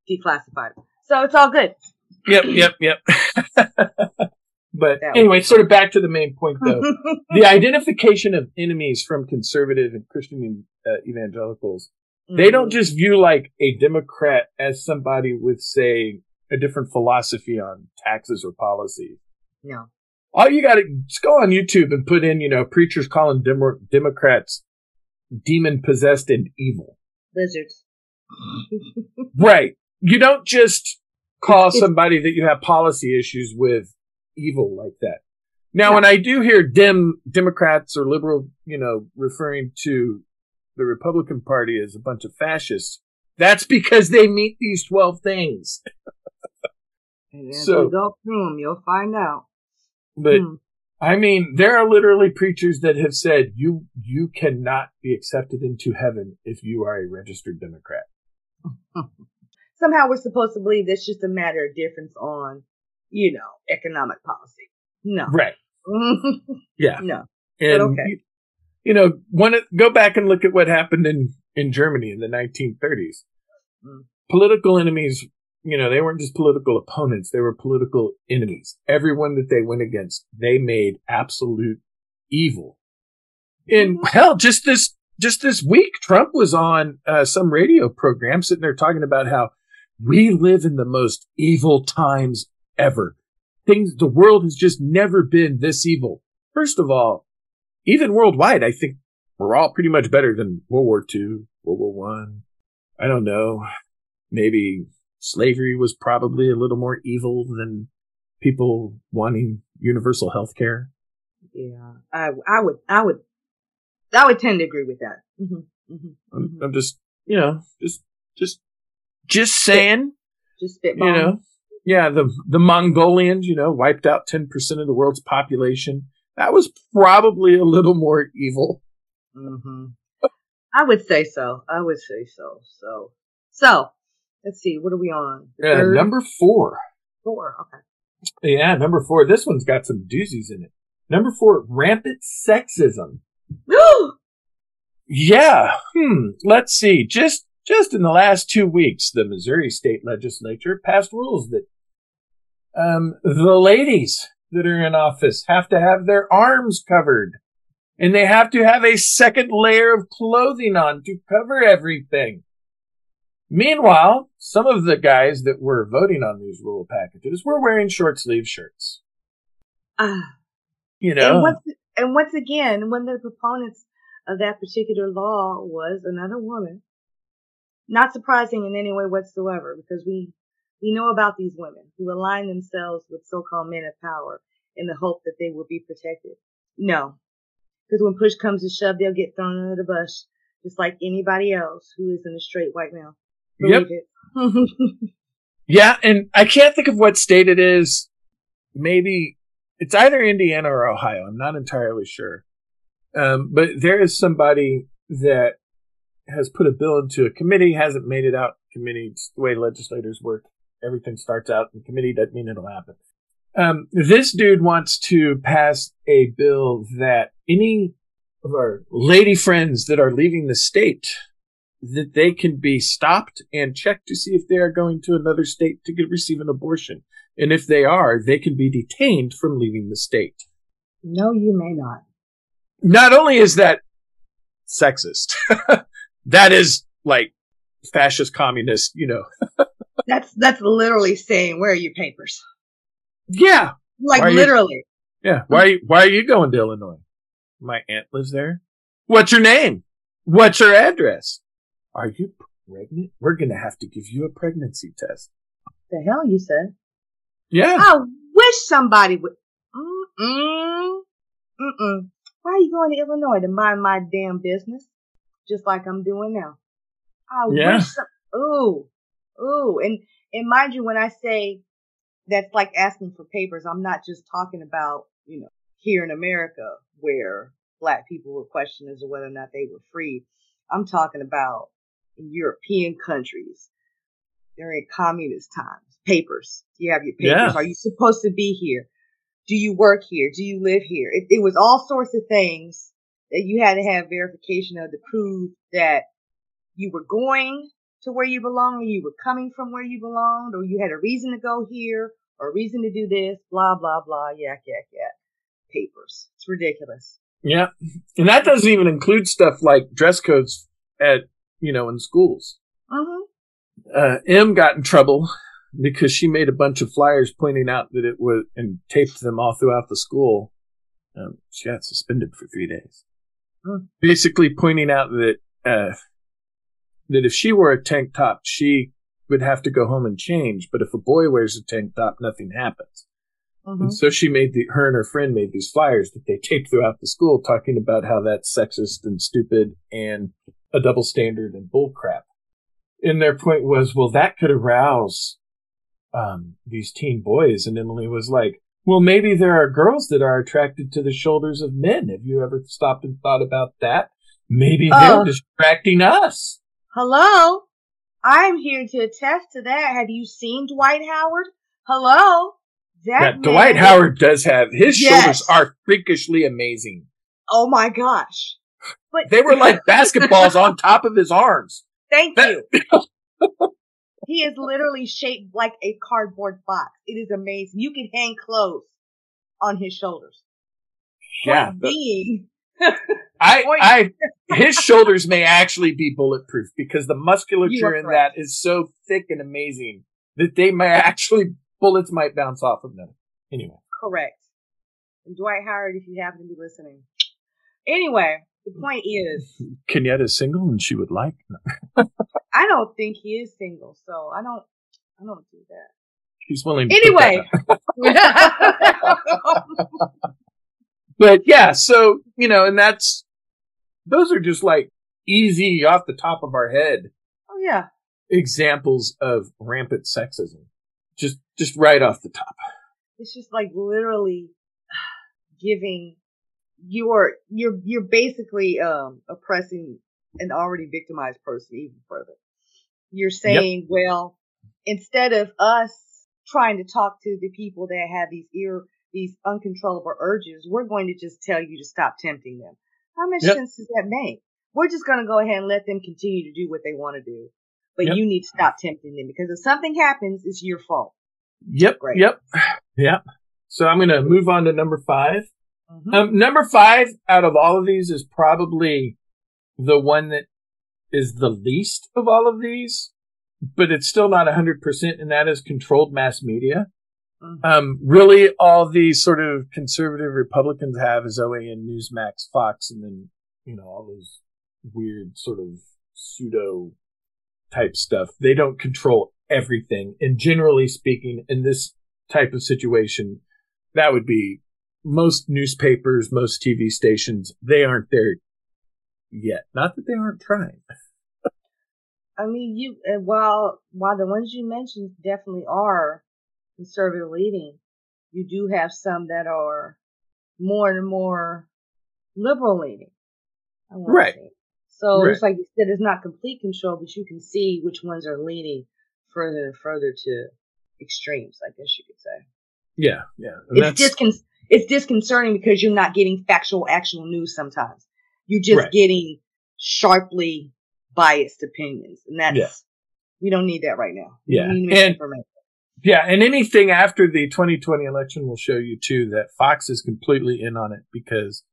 declassified him. So it's all good. Yep, yep, yep. [LAUGHS] But anyway, sort of back to the main point though. [LAUGHS] the identification of enemies from conservative and Christian uh, evangelicals, they don't mm. just view like a Democrat as somebody with, say, a different philosophy on taxes or policy. no. All you got to just go on YouTube and put in, you know, preachers calling Demo- Democrats demon possessed and evil. Lizards. [LAUGHS] Right. You don't just call somebody that you have policy issues with evil like that. Now, Yeah. when I do hear Dem Democrats or liberal, you know, referring to the Republican Party is a bunch of fascists, that's because they meet these 12 things. And as So- we go through them, you'll find out. But Hmm. I mean, there are literally preachers that have said you you cannot be accepted into heaven if you are a registered Democrat. [LAUGHS] Somehow we're supposed to believe that's just a matter of difference on, you know, economic policy. No. Right. [LAUGHS] Yeah. no. And okay. You, know, one go back and look at what happened in in Germany in the 1930s. Mm. Political enemies, you know, they weren't just political opponents; they were political enemies. Everyone that they went against, they made absolute evil. And hell, just this just this week, Trump was on uh, some radio program sitting there talking about how we live in the most evil times ever. Things, the world has just never been this evil. First of all, even worldwide, I think we're all pretty much better than World War II, World War One. I. I don't know. Maybe slavery was probably a little more evil than people wanting universal health care. Yeah. I I would I would I would tend to agree with that. hmm hmm I'm, I'm just, you know, just, just, just saying, Just spitball. you know, yeah, the, the Mongolians, you know, wiped out 10% of the world's population. That was probably a little more evil. hmm I would say so. I would say so. So, so let's see. What are we on? Yeah, Third? number four. four. Okay. Yeah, number four. This one's got some doozies in it. Number four, rampant sexism. [GASPS] Yeah. Hmm. Let's see. Just just in the last two weeks, the Missouri State Legislature passed rules that um, the ladies that are in office have to have their arms covered, and they have to have a second layer of clothing on to cover everything. Meanwhile, some of the guys that were voting on these rule packages were wearing short sleeve shirts. Ah. You know, And once, and once again, one of the proponents of that particular law was another woman. Not surprising in any way whatsoever, because we we know about these women who align themselves with so-called men of power in the hope that they will be protected. No, because when push comes to shove, they'll get thrown under the bus, just like anybody else who isn't a straight white male. Yep. Believe it. [LAUGHS] Yeah, and I can't think of what state it is. Maybe it's either Indiana or Ohio. I'm not entirely sure. Um, but there is somebody that has put a bill into a committee, hasn't made it out committee. It's the way legislators work. Everything starts out in committee, doesn't mean it'll happen. Um, this dude wants to pass a bill that any of our lady friends that are leaving the state that they can be stopped and checked to see if they are going to another state to get, receive an abortion. And if they are, they can be detained from leaving the state. no, you may not. Not only is that sexist, [LAUGHS] that is like fascist communist, you know. [LAUGHS] That's that's literally saying, "Where are your papers?" Yeah. Like Why are you- literally. Yeah. Why, are you- why are you going to Illinois? My aunt lives there. What's your name? What's your address? Are you pregnant? We're going to have to give you a pregnancy test. The hell you said? Yeah. I wish somebody would. Mm-mm. Mm-mm. Why are you going to Illinois to mind my damn business? Just like I'm doing now. I Yeah. wish some, ooh, ooh. And, and mind you, when I say that's like asking for papers, I'm not just talking about, you know, here in America where black people were questioned as to whether or not they were free. I'm talking about in European countries during communist times. Papers. Do you have your papers? Yeah. Are you supposed to be here? Do you work here? Do you live here? It, it was all sorts of things that you had to have verification of to prove that you were going to where you belong, or you were coming from where you belonged, or you had a reason to go here, or a reason to do this, blah, blah, blah, yak, yak, yak. Papers. It's ridiculous. Yeah. And that doesn't even include stuff like dress codes at, you know, in schools. Mm-hmm. Uh, M got in trouble because she made a bunch of flyers pointing out that it was and taped them all throughout the school. Um, she got suspended for three days. Hmm. Basically pointing out that, uh, that if she wore a tank top, she would have to go home and change. But if a boy wears a tank top, nothing happens. Mm-hmm. And so she made the, her and her friend made these flyers that they [LAUGHS] taped throughout the school talking about how that's sexist and stupid and a double standard and bull crap. And their point was, well, that could arouse, um, these teen boys. And Emily was like, well, maybe there are girls that are attracted to the shoulders of men. Have you ever stopped and thought about that? Maybe they're Oh. distracting us. Hello? I'm here to attest to that. Have you seen Dwight Howard? Hello? That Dwight Howard does have, his Yes. shoulders are freakishly amazing. Oh my gosh. But They were like [LAUGHS] basketballs on top of his arms. Thank That- you. [LAUGHS] he is literally shaped like a cardboard box. It is amazing. You can hang clothes on his shoulders. Yeah, Point being, I, I, his shoulders may actually be bulletproof because the musculature in that is so thick and amazing that they may actually bullets might bounce off of them. Anyway, correct. And Dwight Howard, if you happen to be listening. Anyway, the point is, [LAUGHS] Kenyetta single and she would like. [LAUGHS] I don't think he is single, so I don't, I don't do that. She's willing. To Anyway. [LAUGHS] but yeah, so you know, and that's those are just like easy off the top of our head oh yeah. examples of rampant sexism. Just, just right off the top. It's just like literally giving you're you're you're basically um oppressing an already victimized person even further. You're saying, well, instead of us trying to talk to the people that have these ear these uncontrollable urges, we're going to just tell you to stop tempting them. How much Yep. sense does that make? We're just going to go ahead and let them continue to do what they want to do. But Yep. you need to stop tempting them because if something happens, it's your fault. Yep. Great. Yep. [SIGHS] Yep. So I'm going to move on to number 5 Mhm. Um, number five out of all of these is probably the one that is the least of all of these, but it's still not 100%, and that is controlled mass media. Mhm. Um, really, all these sort of conservative Republicans have is OAN, Newsmax, Fox, and then, you know, all those weird sort of pseudo type stuff. They don't control everything. And generally speaking, in this type of situation, that would be most newspapers, most TV stations, they aren't there yet. Not that they aren't trying. [LAUGHS] I mean, you uh, while while the ones you mentioned definitely are conservative leading, you do have some that are more and more liberal leaning. Right. say. So Right. it's like you said, it's not complete control, but you can see which ones are leaning further and further to extremes. I guess you could say Yeah, yeah. And it's discon- it's disconcerting because you're not getting factual, actual news. Sometimes you're just Right. getting sharply biased opinions, and that's Yeah. we don't need that right now. We Yeah. need And- misinformation. Yeah, and anything after the 2020 election will show you too that Fox is completely in on it because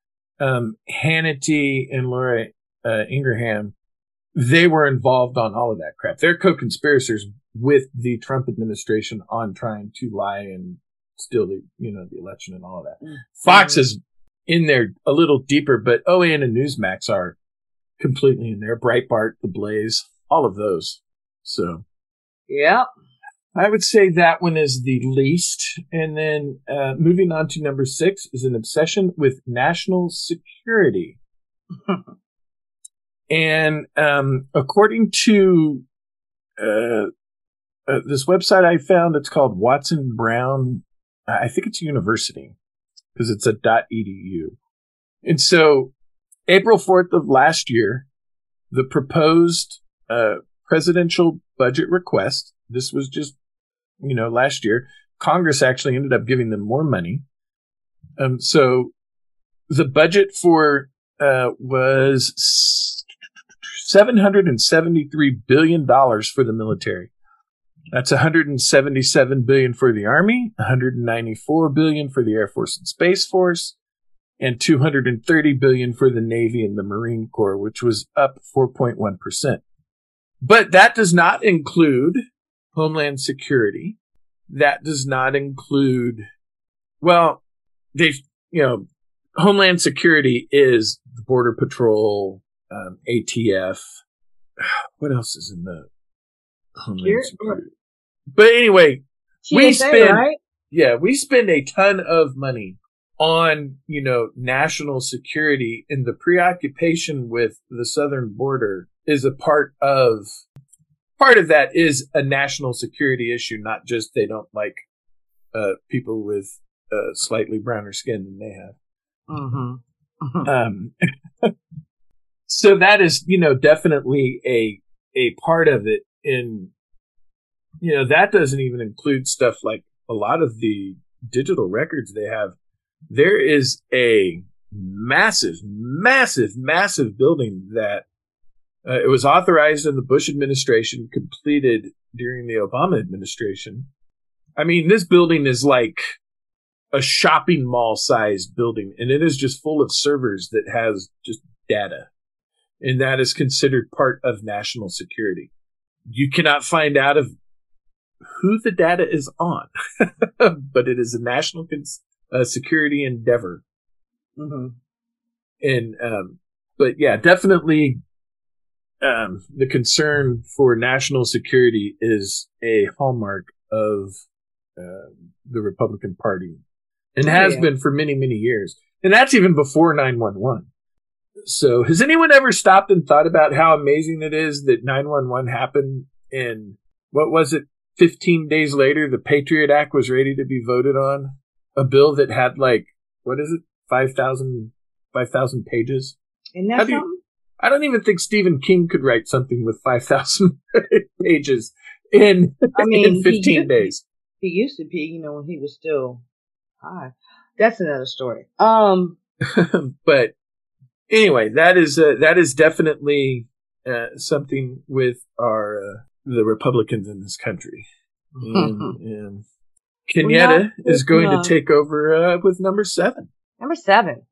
um, Hannity and Laura uh, Ingraham, they were involved on all of that crap. They're co-conspirators with the Trump administration on trying to lie and steal the you know the election and all of that. Mm. Fox is in there a little deeper, but OAN and Newsmax are completely in there. Breitbart, The Blaze, all of those. So Yep. I would say that one is the least. And then uh, moving on to number six is an obsession with national security. [LAUGHS] and um, according to uh, uh, this website I found, it's called Watson Brown. I think it's a university because it's a .edu. And so April 4th of last year, the proposed uh, presidential budget request, this was just, you know, last year, Congress actually ended up giving them more money. Um, so the budget for, uh, was $773 billion for the military. That's 177 billion for the Army, 194 billion for the Air Force and Space Force, and 230 billion for the Navy and the Marine Corps, which was up 4.1%. But that does not include Homeland Security. That does not include, well, they, you know, Homeland Security is the Border Patrol, um, ATF. [SIGHS] What else is in the Homeland Security? But anyway, we spend, right? yeah, we spend a ton of money on, you know, national security and the preoccupation with the southern border is a part of, part of that is a national security issue, not just they don't like, uh, people with, uh, slightly browner skin than they have. Mm-hmm. [LAUGHS] Um, [LAUGHS] so that is, you know, definitely a, a part of it in, you know, that doesn't even include stuff like a lot of the digital records they have. There is a massive, massive, massive building that uh, it was authorized in the Bush administration, completed during the Obama administration. I mean, this building is like a shopping mall sized building and it is just full of servers that has just data. And that is considered part of national security. You cannot find out of who the data is on, [LAUGHS] but it is a national cons- uh, security endeavor. Mm-hmm. And, um, but yeah, definitely, um, the concern for national security is a hallmark of, uh, the Republican Party and Oh, has yeah. been for many, many years. And that's even before 911. So has anyone ever stopped and thought about how amazing it is that 911 happened and what was it? 15 days later, the Patriot Act was ready to be voted on. A bill that had like, what is it? 5,000, 5,000 pages. And How that's something. I don't even think Stephen King could write something with 5,000 [LAUGHS] pages in, I mean, in he 15 used- days. He used to be, you know, when he was still high. That's another story. Um, [LAUGHS] but anyway, that is uh, that is definitely uh, something with our uh, the Republicans in this country. And, and Kenyetta Well, is going to take over uh, with number seven. Number seven,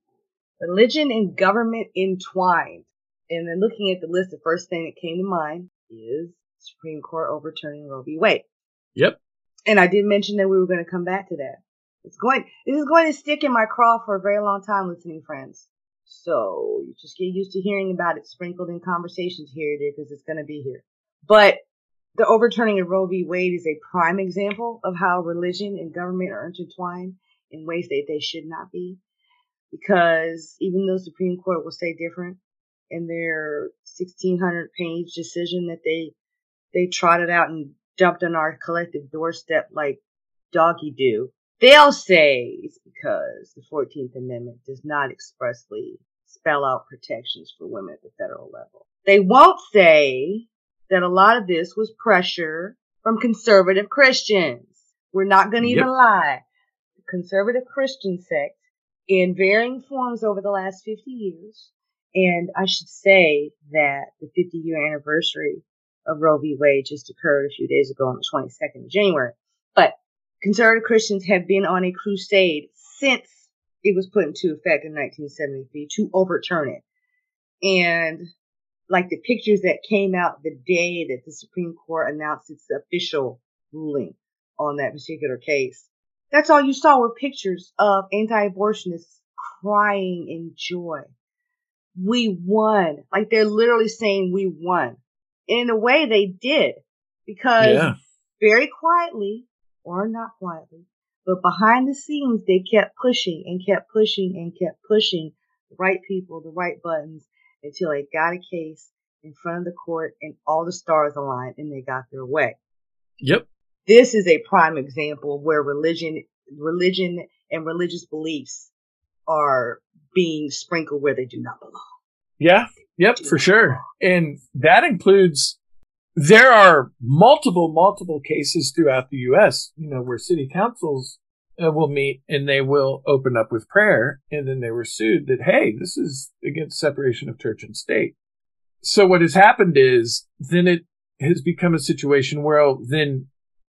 religion and government entwined. And then looking at the list, the first thing that came to mind is Supreme Court overturning Roe v. Wade. Yep. And I did mention that we were going to come back to that. It's going, this is going to stick in my craw for a very long time, listening friends. So you just get used to hearing about it sprinkled in conversations here and there because it's going to be here. But the overturning of Roe v. Wade is a prime example of how religion and government are intertwined in ways that they should not be. Because even though Supreme Court will say different in their 1600 page decision that they, they trotted out and dumped on our collective doorstep like doggy do, they'll say it's because the 14th Amendment does not expressly spell out protections for women at the federal level. They won't say that a lot of this was pressure from conservative Christians. We're not going to even lie. The conservative Christian sect in varying forms over the last 50 years. And I should say that the 50 year anniversary of Roe v. Wade just occurred a few days ago on the 22nd of January. But conservative Christians have been on a crusade since it was put into effect in 1973 to overturn it. And like the pictures that came out the day that the Supreme Court announced its official ruling on that particular case. That's all you saw were pictures of anti-abortionists crying in joy. We won. Like they're literally saying we won. And in a way they did because Yeah. very quietly or not quietly, but behind the scenes they kept pushing and kept pushing and kept pushing the right people, the right buttons until they got a case in front of the court and all the stars aligned and they got their way. Yep. This is a prime example where religion, religion and religious beliefs are being sprinkled where they do not belong. Yeah. Yep. For sure. And that includes, there are multiple, multiple cases throughout the U.S., you know, where city councils uh, will meet and they will open up with prayer. And then they were sued that, hey, this is against separation of church and state. So what has happened is then it has become a situation where then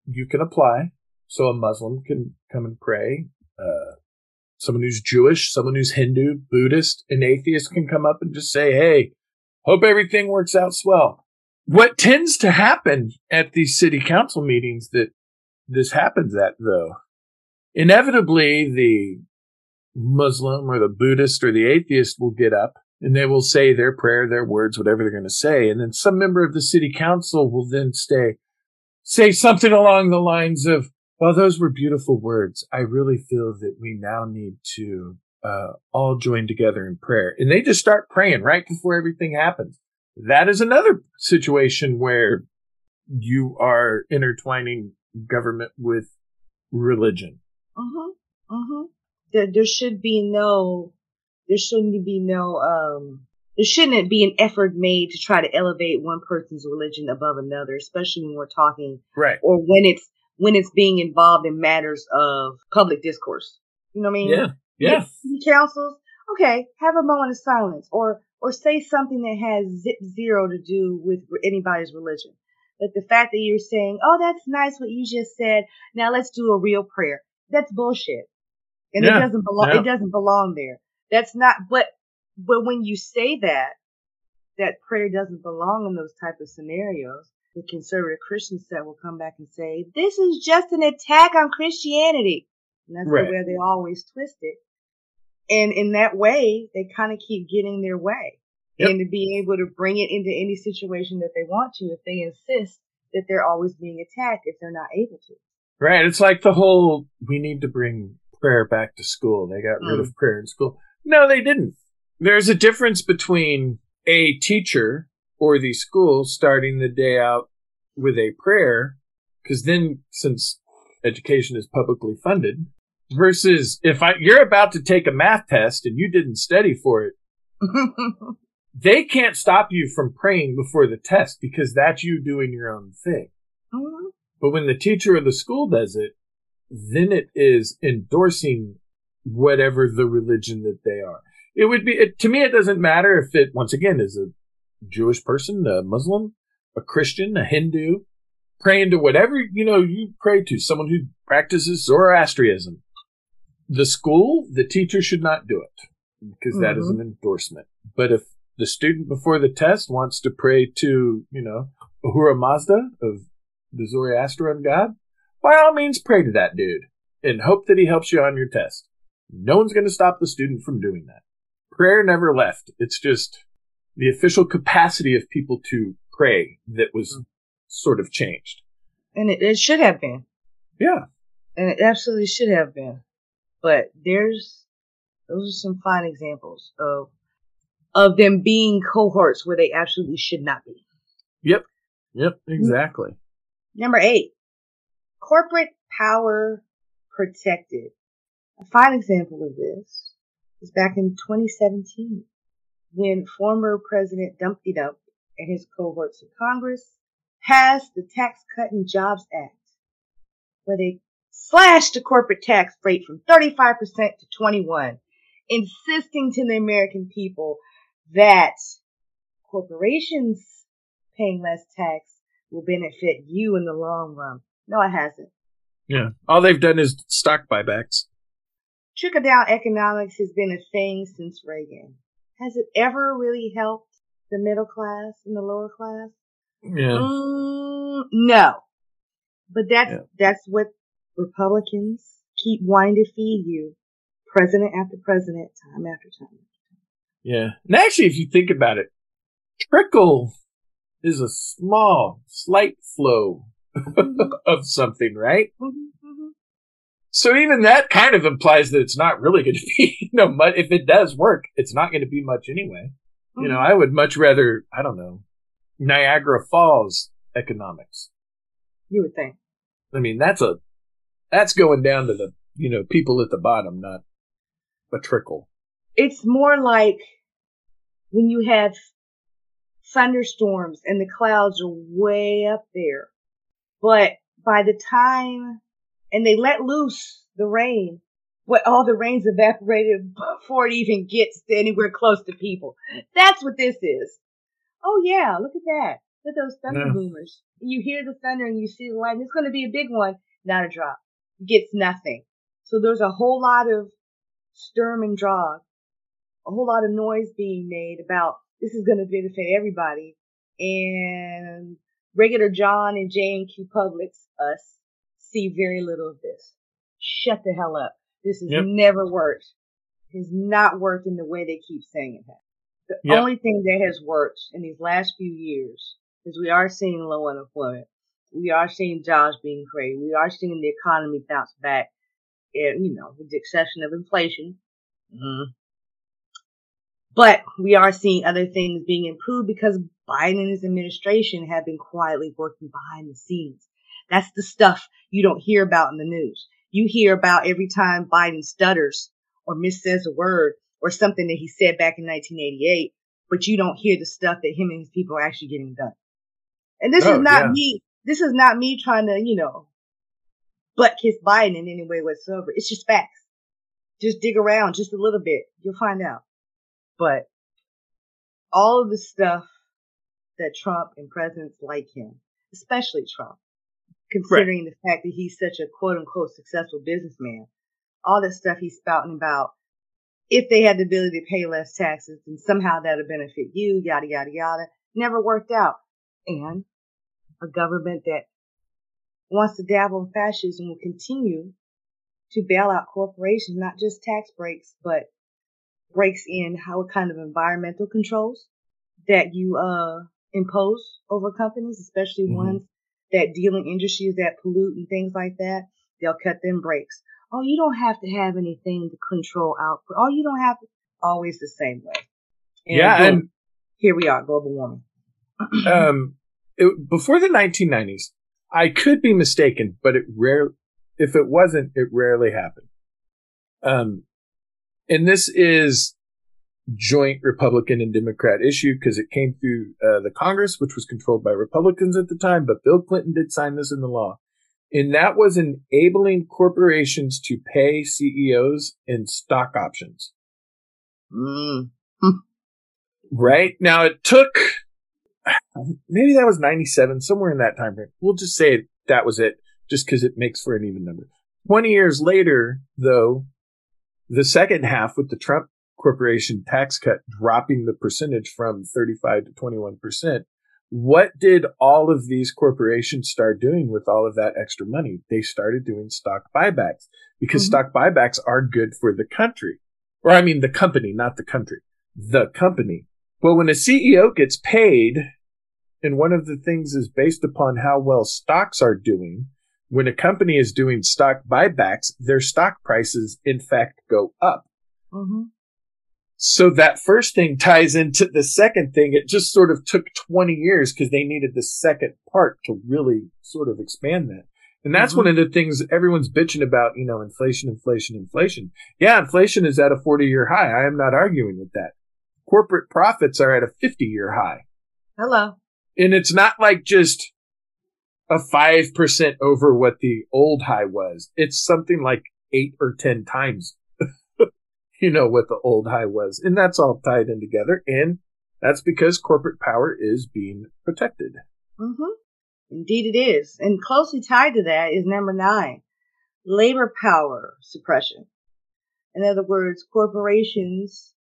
you can apply. So a Muslim can come and pray. Uh, someone who's Jewish, someone who's Hindu, Buddhist, an atheist can come up and just say, Hey, hope everything works out swell. What tends to happen at these city council meetings that this happens at though, inevitably the Muslim or the Buddhist or the atheist will get up and they will say their prayer, their words, whatever they're going to say. And then some member of the city council will then stay, say something along the lines of, well, those were beautiful words. I really feel that we now need to uh, all join together in prayer. And they just start praying right before everything happens. That is another situation where you are intertwining government with religion. Uh-huh. Uh-huh. There, there should be no, there shouldn't be no, um, there shouldn't be an effort made to try to elevate one person's religion above another, especially when we're talking, right? Or when it's when it's being involved in matters of public discourse. You know what I mean? Yeah. Yeah. Councils, okay, have a moment of silence, or or say something that has zip zero to do with anybody's religion. But the fact that you're saying, "Oh, that's nice what you just said," now let's do a real prayer. That's bullshit, and yeah. it doesn't belong. Yeah. It doesn't belong there. That's not. But but when you say that, that prayer doesn't belong in those type of scenarios the conservative Christian set will come back and say, this is just an attack on Christianity. And that's right. the way they always twist it. And in that way, they kind of keep getting their way yep. and to be able to bring it into any situation that they want to if they insist that they're always being attacked if they're not able to. Right. It's like the whole, we need to bring prayer back to school. They got mm. rid of mm. prayer in school. No, they didn't. There's a difference between a teacher or the school starting the day out with a prayer, because then since education is publicly funded, versus if I, you're about to take a math test and you didn't study for it, [LAUGHS] they can't stop you from praying before the test because that's you doing your own thing. Mm-hmm. But when the teacher or the school does it, then it is endorsing whatever the religion that they are. It would be, it, to me, it doesn't matter if it, once again, is a Jewish person, a Muslim, a Christian, a Hindu, praying to whatever, you know, you pray to, someone who practices Zoroastrianism. The school, the teacher should not do it because mm-hmm. that is an mm-hmm. endorsement. But if the student before the test wants to pray to, you know, Ahura Mazda of the Zoroastrian god, by all means pray to that dude and hope that he helps you on your test. No one's going to stop the student from doing that. Prayer never left. It's just the official capacity of people to pray that was mm. sort of changed. And it, it should have been. Yeah. And it absolutely should have been. But there's, those are some fine examples of, of them being cohorts where they absolutely should not be. Yep. Yep. Exactly. Number eight, corporate power protected. A fine example of this is back in 2017 when former President Dumpty Dump and his cohorts in Congress passed the Tax Cut and Jobs Act, where they slashed the corporate tax rate from 35% to 21, insisting to the American people that corporations paying less tax will benefit you in the long run. No, it hasn't. Yeah. All they've done is stock buybacks. Trickle down economics has been a thing since Reagan. Has it ever really helped the middle class and the lower class? Yeah. Mm, no. But that's yeah. that's what Republicans keep wanting to feed you, president after president, time after time. Yeah. And actually, if you think about it, trickle is a small, slight flow [LAUGHS] mm-hmm. of something, right? Mm-hmm, mm-hmm. So even that kind of implies that it's not really going [LAUGHS] to be, you know, much, if it does work, it's not going to be much anyway. Mm-hmm. You know, mm-hmm. I would much rather, I don't know, Niagara Falls economics. You would think. I mean, that's a, that's going down to the, you know, people at the bottom, not a trickle. It's more like when you have thunderstorms and the clouds are way up there. But by the time, and they let loose the rain, what all the rain's evaporated before it even gets anywhere close to people. That's what this is. Oh yeah, look at that. Look at those thunder Yeah. boomers. You hear the thunder and you see the lightning. It's going to be a big one. Not a drop. Gets nothing. So there's a whole lot of sturm and drang, a whole lot of noise being made about this is going to benefit everybody. And regular John and J and Q Publix, us, see very little of this. Shut the hell up. This has Yep. never worked. Has not worked in the way they keep saying it has. The Yep. only thing that has worked in these last few years is we are seeing low unemployment. We are seeing jobs being created. We are seeing the economy bounce back, and, you know, with the exception of inflation. Mhm. But we are seeing other things being improved because Biden and his administration have been quietly working behind the scenes. That's the stuff you don't hear about in the news. You hear about every time Biden stutters or missays a word or something that he said back in 1988, but you don't hear the stuff that him and his people are actually getting done. And this Oh, is not yeah. me. This is not me trying to, you know, butt kiss Biden in any way whatsoever. It's just facts. Just dig around just a little bit. You'll find out. But all of the stuff that Trump and presidents like him, especially Trump, considering the fact that he's such a quote unquote successful businessman, all that stuff he's spouting about, if they had the ability to pay less taxes, then somehow that'll benefit you, yada, yada, yada, never worked out. And a government that wants to dabble in fascism will continue to bail out corporations, not just tax breaks, but breaks in how what kind of environmental controls that you uh impose over companies, especially Mhm. ones that deal in industries that pollute and things like that. They'll cut them breaks. Oh, you don't have to have anything to control output. Oh, you don't have to. Always the same way. And yeah, boom, and here we are, global warming. [CLEARS THROAT] [CLEARS THROAT] um, it, before the 1990s, I could be mistaken, but it rare if it wasn't, it rarely happened. Um, and this is joint Republican and Democrat issue because it came through uh, the Congress, which was controlled by Republicans at the time, but Bill Clinton did sign this into law. And that was enabling corporations to pay CEOs in stock options. Mm. Right now, it took maybe that was 97, somewhere in that time frame. We'll just say that was it, just because it makes for an even number. 20 years later, though, the second half with the Trump Corporation tax cut dropping the percentage from 35 to 21%, what did all of these corporations start doing with all of that extra money? They started doing stock buybacks because Mhm. stock buybacks are good for the country. Or I mean the company, not the country. The company. Well, when a CEO gets paid, and one of the things is based upon how well stocks are doing, when a company is doing stock buybacks, their stock prices in fact go up. hmm So that first thing ties into the second thing. It just sort of took 20 years because they needed the second part to really sort of expand that. And that's Mhm. one of the things everyone's bitching about, you know, inflation, inflation, inflation. Yeah, inflation is at a 40 year high. I am not arguing with that. Corporate profits are at a 50 year high. Hello. And it's not like just a 5% over what the old high was. It's something like eight or 10 times, you know, what the old high was. And that's all tied in together. And that's because corporate power is being protected. hmm Indeed it is. And closely tied to that is number nine, labor power suppression. In other words, corporations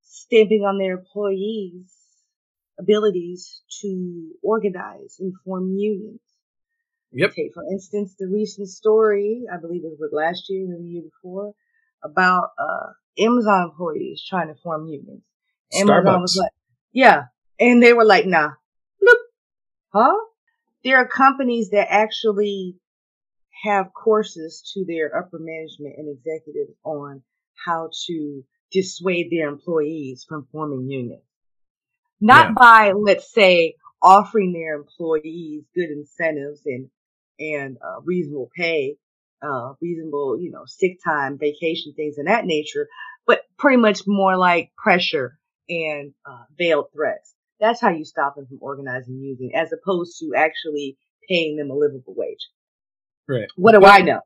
stamping on their employees' abilities to organize and form unions. Yep. Take, for instance, the recent story, I believe it was last year or the year before, about uh, Amazon employees trying to form unions. Amazon was Starbucks. like, yeah. And they were like, nah. Look. Huh? There are companies that actually have courses to their upper management and executives on how to dissuade their employees from forming unions. Not Yeah. by, let's say, offering their employees good incentives and, and uh, reasonable pay, uh, reasonable, you know, sick time, vacation, things of that nature, but pretty much more like pressure and uh, veiled threats. That's how you stop them from organizing and using, as opposed to actually paying them a livable wage. Right. What do But- I know?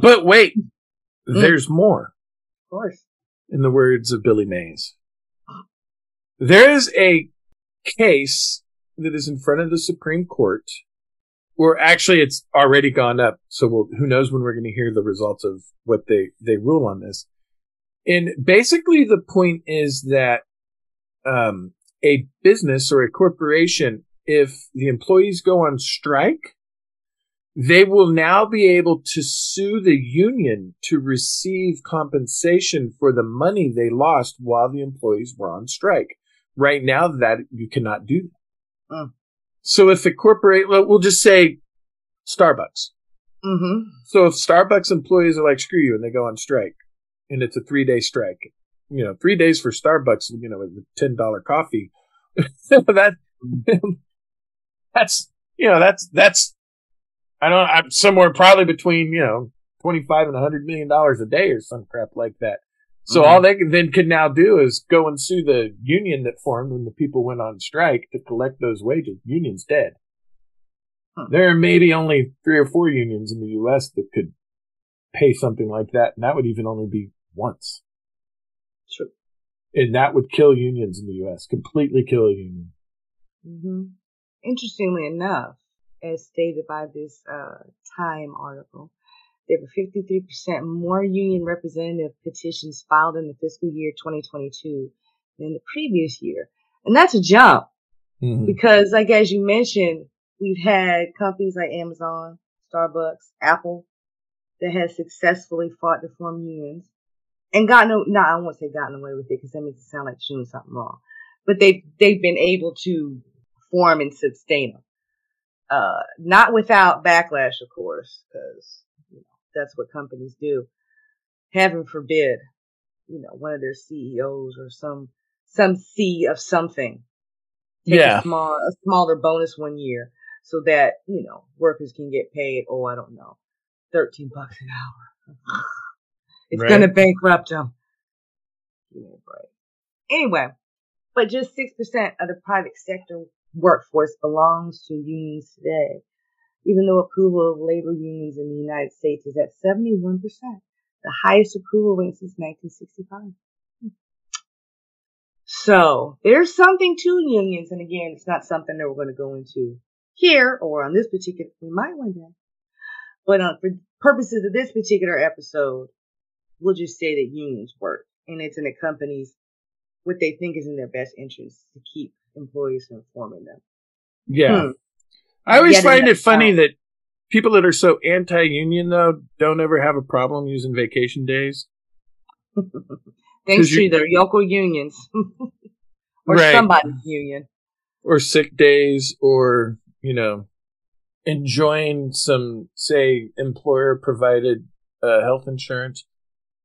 But wait, Mm. there's more. Of course. in the words of Billy Mays. There is a case that is in front of the Supreme Court. Or actually, it's already gone up. So we'll, who knows when we're going to hear the results of what they, they rule on this. And basically the point is that, um, a business or a corporation, if the employees go on strike, they will now be able to sue the union to receive compensation for the money they lost while the employees were on strike. Right now, that you cannot do that. So if the corporate, we'll just say Starbucks. Mm-hmm. So if Starbucks employees are like, screw you, and they go on strike, and it's a three day strike, you know, three days for Starbucks, you know, with a ten dollar coffee, [LAUGHS] that that's you know that's that's I don't I'm somewhere probably between you know twenty five and a hundred million dollars a day or some crap like that. So Mhm. all they can, then could now do is go and sue the union that formed when the people went on strike to collect those wages. Union's dead. Huh. There are maybe only three or four unions in the U.S. that could pay something like that, and that would even only be once. True. And that would kill unions in the U.S. Completely kill a union. hmm Interestingly enough, as stated by this uh, Time article, there were 53% more union representative petitions filed in the fiscal year 2022 than the previous year. And that's a jump because, like, as you mentioned, we've had companies like Amazon, Starbucks, Apple that has successfully fought to form unions and gotten, no, no, I won't say gotten away with it because that makes it sound like doing something wrong, but they've, they've been able to form and sustain them. Uh, not without backlash, of course, because that's what companies do. Heaven forbid, you know, one of their CEOs or some, some C of something take Yeah. a small, a smaller bonus one year so that, you know, workers can get paid, oh, I don't know, 13 bucks an hour. [SIGHS] it's Right. going to bankrupt them. Give me a break. Anyway, but just 6% of the private sector workforce belongs to unions today, even though approval of labor unions in the United States is at 71%, the highest approval rate since 1965. So there's something to unions, and again, it's not something that we're going to go into here or on this particular. We might one day, but uh, for purposes of this particular episode, we'll just say that unions work, and it's in the companies what they think is in their best interest to keep employees from forming them. Yeah. Hmm. I always find it funny time. that people that are so anti-union though don't ever have a problem using vacation days. [LAUGHS] Thanks to their local unions [LAUGHS] or Right. somebody's union. or sick days or, you know, enjoying some, say, employer provided uh, health insurance.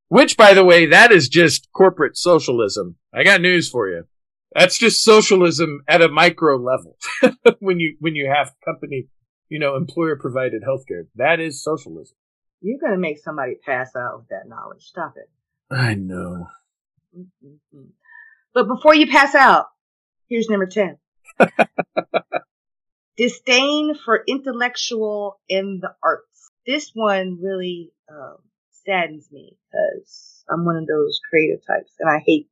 Which, by the way, that is just corporate socialism. I got news for you. That's just socialism at a micro level. [LAUGHS] when you, when you have company, you know, employer provided healthcare, that is socialism. You're going to make somebody pass out with that knowledge. Stop it. I know. Mm-mm-mm. But before you pass out, here's number 10. [LAUGHS] Disdain for intellectual and the arts. This one really um, saddens me because I'm one of those creative types and I hate,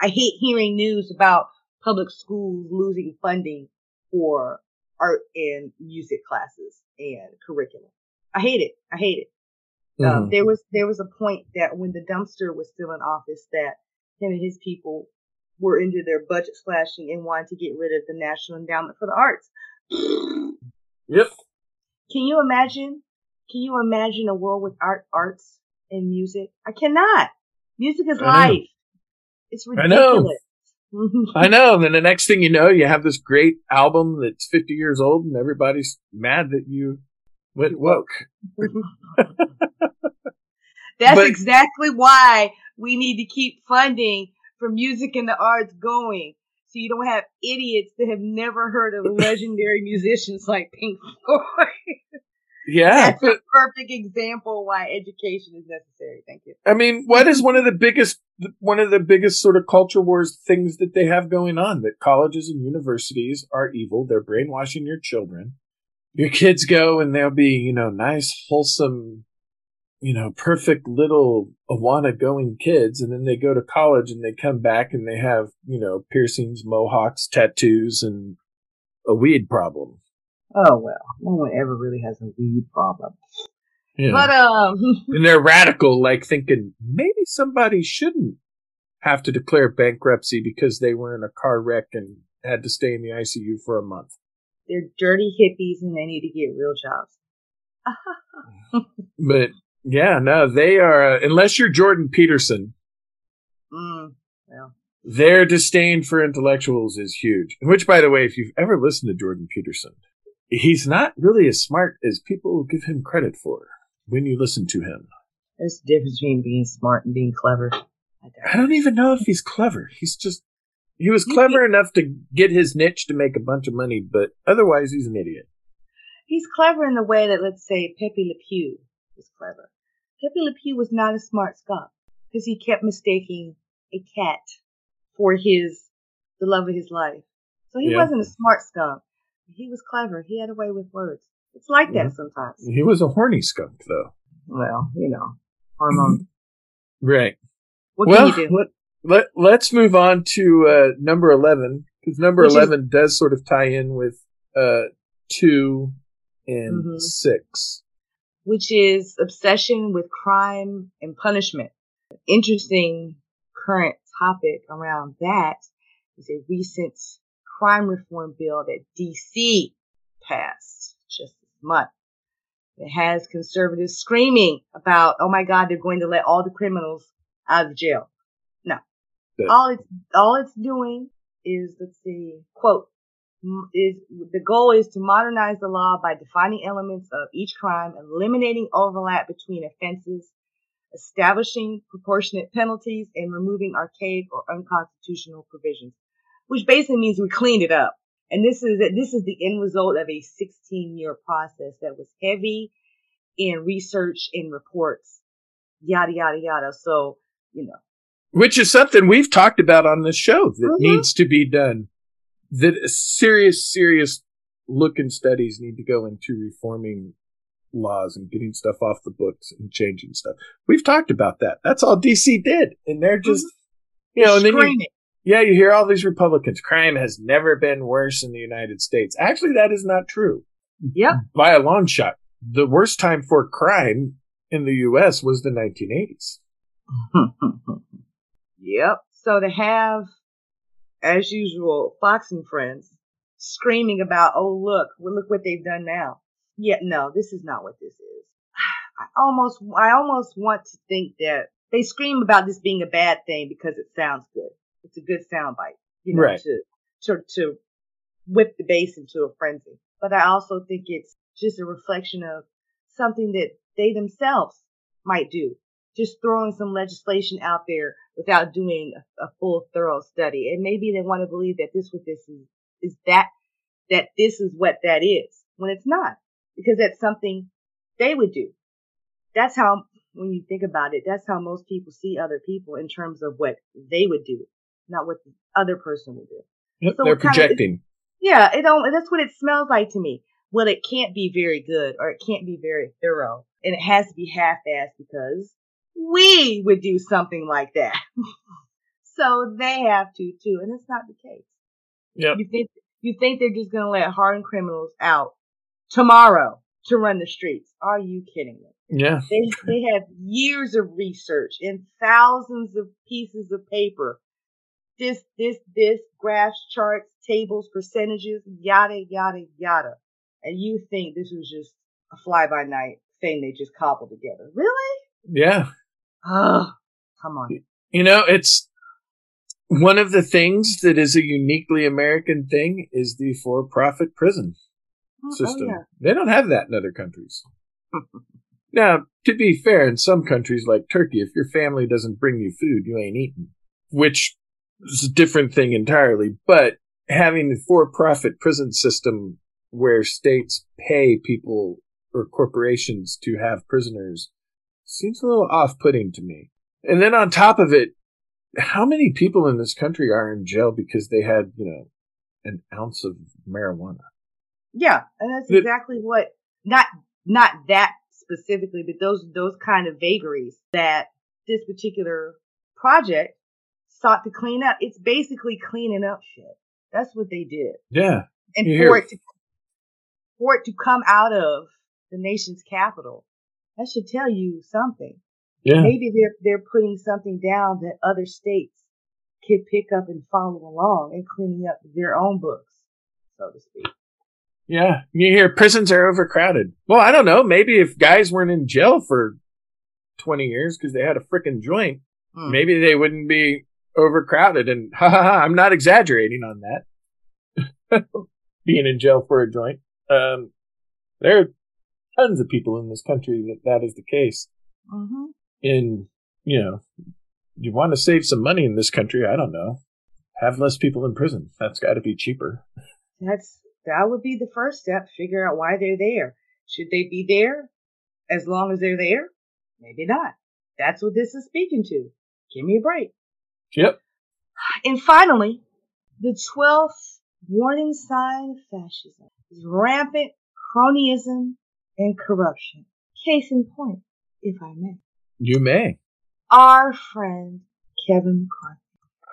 I hate hearing news about public schools losing funding for art and music classes and curriculum. I hate it. I hate it. Um, Mhm. there was there was a point that when the dumpster was still in office that him and his people were into their budget slashing and wanted to get rid of the National Endowment for the Arts. Yep. Can you imagine? Can you imagine a world with art, arts, and music? I cannot. Music is I life. It's I know. [LAUGHS] I know. And then the next thing you know, you have this great album that's 50 years old and everybody's mad that you went woke. [LAUGHS] That's But- exactly why we need to keep funding for music and the arts going. So you don't have idiots that have never heard of [LAUGHS] legendary musicians like Pink Floyd. Yeah. That's a perfect example why education is necessary. Thank you. I mean, what is one of the biggest, one of the biggest sort of culture wars things that they have going on? That colleges and universities are evil. They're brainwashing your children. Your kids go and they'll be, you know, nice, wholesome, you know, perfect little Awana going kids. And then they go to college and they come back and they have, you know, piercings, mohawks, tattoos, and a weed problem. Oh well, no one ever really has a weed problem. Yeah. But um, [LAUGHS] and they're radical, like thinking maybe somebody shouldn't have to declare bankruptcy because they were in a car wreck and had to stay in the ICU for a month. they're dirty hippies and they need to get real jobs. [LAUGHS] But yeah, no, they are, uh, unless you're Jordan Peterson, Mm, well, their disdain for intellectuals is huge. Which, by the way, if you've ever listened to Jordan Peterson, he's not really as smart as people give him credit for when you listen to him. there's a difference between being smart and being clever. I I don't even know if he's clever. He's just, he was clever enough to get his niche to make a bunch of money, but otherwise he's an idiot. He's clever in the way that, let's say, Pepe Le Pew was clever. Pepe Le Pew was not a smart skunk because he kept mistaking a cat for his the love of his life. So he Yeah. wasn't a smart skunk. He was clever. He had a way with words. It's like that sometimes. He was a horny skunk, though. Well, you know, hormones. Right. What well, can you do? Let, let, let's move on to uh, number 11, because number Which is- 11 does sort of tie in with uh, 2 and Mhm. 6. which is obsession with crime and punishment. Interesting current topic around that is a recent crime reform bill that DC passed just this month. It has conservatives screaming about, oh my God, they're going to let all the criminals out of jail. No. Yeah. All it's, all it's doing is, let's see, quote, is the goal is to modernize the law by defining elements of each crime, eliminating overlap between offenses, establishing proportionate penalties, and removing archaic or unconstitutional provisions. Which basically means we cleaned it up. And this is this is the end result of a 16 year process that was heavy in research and reports, yada yada yada. So you know, Which is something we've talked about on this show that Mhm. needs to be done. That serious, serious look and studies need to go into reforming laws and getting stuff off the books and changing stuff. We've talked about that. That's all DC did. And they're just, you know, and then you. Yeah, you hear all these Republicans. Crime has never been worse in the United States. Actually, that is not true Yep. by a long shot. The worst time for crime in the U.S. was the 1980s. [LAUGHS] yep. So to have, as usual, Fox and friends screaming about, oh look, well, look what they've done now. Yeah, no, this is not what this is. [SIGHS] I almost, I almost want to think that they scream about this being a bad thing because it sounds good. It's a good soundbite, you know, Right. to, to, to whip the base into a frenzy. But I also think it's just a reflection of something that they themselves might do. Just throwing some legislation out there without doing a, a full thorough study. And maybe they want to believe that this what this is is that that this is what that is when it's not. Because that's something they would do. That's how when you think about it, that's how most people see other people in terms of what they would do, not what the other person would do. Yep, So they're kind of- projecting. Yeah, it don't. That's what it smells like to me. Well, it can't be very good or it can't be very thorough, and it has to be half-assed because we would do something like that. [LAUGHS] so they have to too, and it's not the case. Yep. You think you think they're just gonna let hardened criminals out tomorrow to run the streets? Are you kidding me? Yeah. They they have years of research and thousands of pieces of paper. This, this, this, graphs, charts, tables, percentages, yada, yada, yada. And you think this was just a fly by night thing they just cobbled together. Really? Yeah. Oh, come on. You know, it's one of the things that is a uniquely American thing is the for profit prison mm, Oh, system. yeah. They don't have that in other countries. [LAUGHS] now, to be fair, in some countries like Turkey, if your family doesn't bring you food, you ain't eating, which is a different thing entirely. But having a for profit prison system where states pay people or corporations to have prisoners seems a little off putting to me. And then on top of it, how many people in this country are in jail because they had, you know, an ounce of marijuana? Yeah, and that's exactly what not not that specifically, but those those kind of vagaries that this particular project sought to clean up. It's basically cleaning up shit. That's what they did. Yeah. and for hear- it to for it to come out of the nation's capital, that should tell you something. Yeah. Maybe they're they're putting something down that other states could pick up and follow along and cleaning up their own books, so to speak. Yeah. You hear prisons are overcrowded. Well, I don't know. Maybe if guys weren't in jail for 20 years because they had a freaking joint, Hmm. maybe they wouldn't be overcrowded. And ha ha ha, I'm not exaggerating on that. [LAUGHS] Being in jail for a joint. Um, there are tons of people in this country that that is the case. hmm In, you know, you want to save some money in this country. I don't know. Have less people in prison. That's got to be cheaper. That's that would be the first step. Figure out why they're there. Should they be there as long as they're there? Maybe not. That's what this is speaking to. Give me a break. Yep. And finally, the twelfth warning sign of fascism is rampant cronyism and corruption. Case in point, if I may. You may. Our friend Kevin McCarthy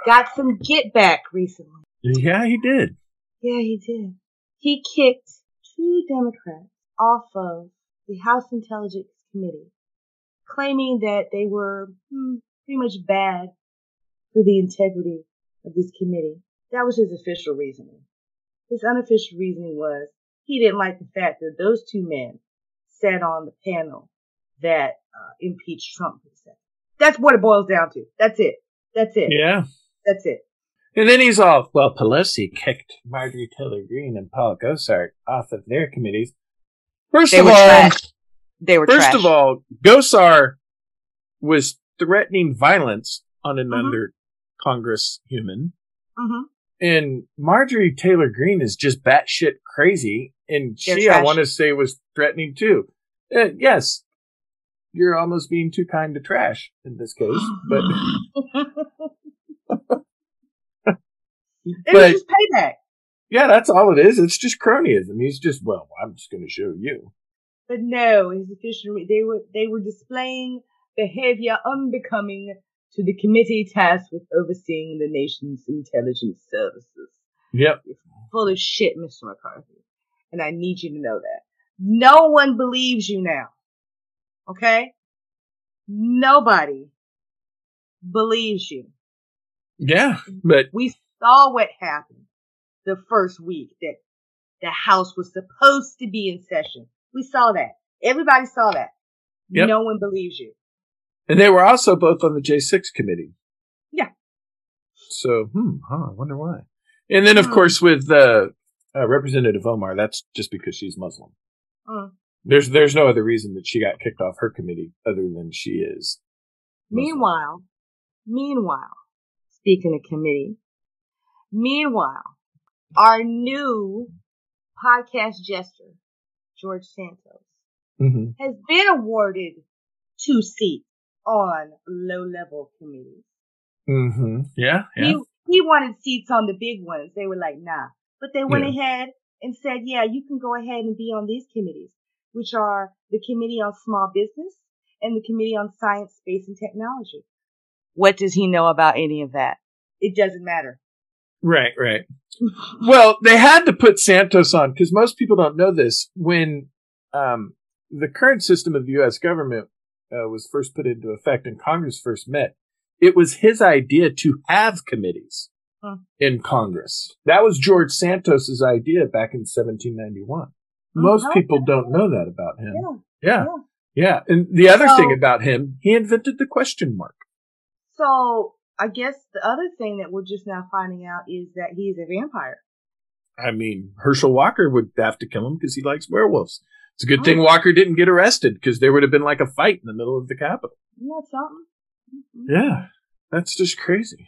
got some get back recently. Yeah, he did. Yeah, he did. He kicked two Democrats off of the House Intelligence Committee, claiming that they were hmm, pretty much bad for the integrity of this committee. That was his official reasoning. His unofficial reasoning was he didn't like the fact that those two men sat on the panel that uh, impeached Trump for the second. That's what it boils down to. That's it. That's it. Yeah. That's it. And then he's off. Well, Pelosi kicked Marjorie Taylor Greene and Paul Gosar off of their committees. First They of all, trash. They were first trash. of all, Gosar was threatening violence on Mm-hmm. another Congress human. hmm And Marjorie Taylor Greene is just batshit crazy. And They're she, I want to say, was threatening too. Uh, yes, you're almost being too kind to trash in this case. But [LAUGHS] It was just payback. yeah, that's all it is. It's just cronyism. He's just, well, I'm just going to show you. But no, his official they were they were displaying behavior unbecoming to the committee tasked with overseeing the nation's intelligence services. Yep. Full of shit, Mr. McCarthy. And I need you to know that. No one believes you now. Okay? Nobody believes you. Yeah. But We saw what happened the first week that the House was supposed to be in session. We saw that. Everybody saw that. Yep. No one believes you. And they were also both on the J6 committee. Yeah. So, hmm, huh, I wonder why. And then, of Hmm. course, with uh, uh, Representative Omar, that's just because she's Muslim. Mm. There's there's no other reason that she got kicked off her committee other than she is. Muslim. Meanwhile, meanwhile, speaking of committee, meanwhile, our new podcast jester, George Santos, Mhm. has been awarded two seats on low level committees. Mm-hmm. Yeah. Yeah. He he wanted seats on the big ones. They were like, nah. But they went Yeah. ahead and said, yeah, you can go ahead and be on these committees, which are the Committee on Small Business and the Committee on Science, Space, and Technology. What does he know about any of that? It doesn't matter. Right. Right. [LAUGHS] Well, they had to put Santos on because most people don't know this. When um, the current system of the U.S. government uh, was first put into effect and Congress first met, it was his idea to have committees Huh. in Congress. That was George Santos's idea back in 1791. Most Oh, people don't know that about him. Yeah. Yeah. Yeah. Yeah. And the other So- thing about him, he invented the question mark. So I guess the other thing that we're just now finding out is that he's a vampire. I mean, Herschel Walker would have to kill him because he likes werewolves. It's a good thing Oh. Walker didn't get arrested because there would have been like a fight in the middle of the Capitol. Isn't that something? Mhm. Yeah, that's just crazy.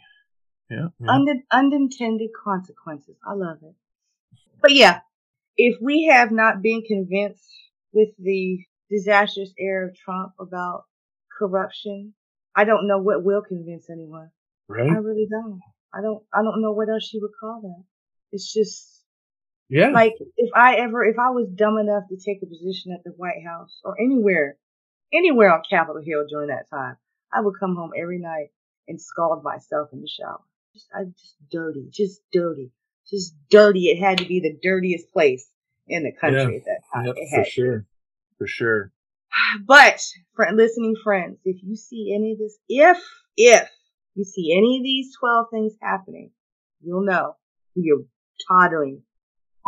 Yeah, yeah. Unde- unintended consequences. I love it. But yeah, if we have not been convinced with the disastrous era of Trump about corruption, I don't know what will convince anyone. Right? I really don't. I don't. I don't know what else you would call that. It's just Yeah, like if I ever, if I was dumb enough to take a position at the White House or anywhere, anywhere on Capitol Hill during that time, I would come home every night and scald myself in the shower. Just, I just dirty, just dirty, just dirty. It had to be the dirtiest place in the country at that time. Yep, for had- sure. For sure. [SIGHS] But, friend, listening friends, if you see any of this, if, if you see any of these 12 things happening, you'll know we are tottering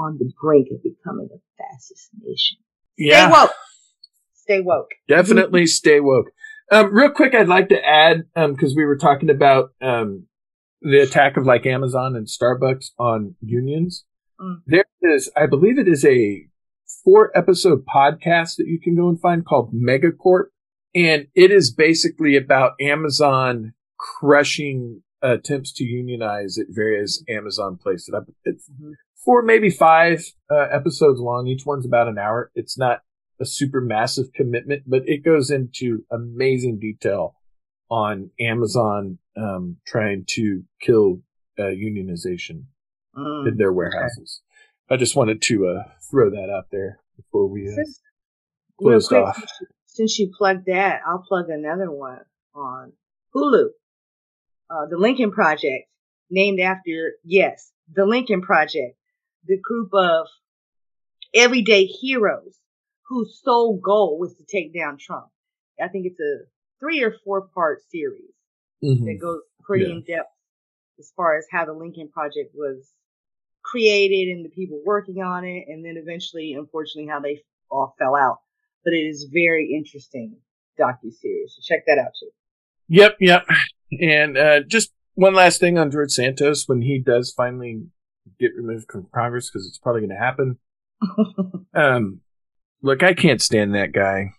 on the brink of becoming a fascist nation. Yeah. Stay woke. Stay woke. Definitely stay woke. Um, real quick, I'd like to add, um, cause we were talking about, um, the attack of like Amazon and Starbucks on unions. Mm. There is, I believe it is a four episode podcast that you can go and find called Megacorp. And it is basically about Amazon crushing attempts to unionize at various Amazon places. It's Mhm. Four, maybe five uh, episodes long. Each one's about an hour. It's not a super massive commitment, but it goes into amazing detail on Amazon um, trying to kill uh, unionization Mm. in their warehouses. I just wanted to uh, throw that out there before we uh, Since, closed quick, off. since you- since you plugged that, I'll plug another one on Hulu. Uh, the Lincoln Project, named after, yes, the Lincoln Project, the group of everyday heroes whose sole goal was to take down Trump. I think it's a three or four part series Mhm. that goes pretty Yeah. in depth as far as how the Lincoln Project was created and the people working on it, and then eventually, unfortunately, how they all fell out. But it is very interesting docu series. So check that out too. Yep, yep. And uh, just one last thing on George Santos when he does finally get removed from Congress because it's probably going to happen. [LAUGHS] Um, look, I can't stand that guy,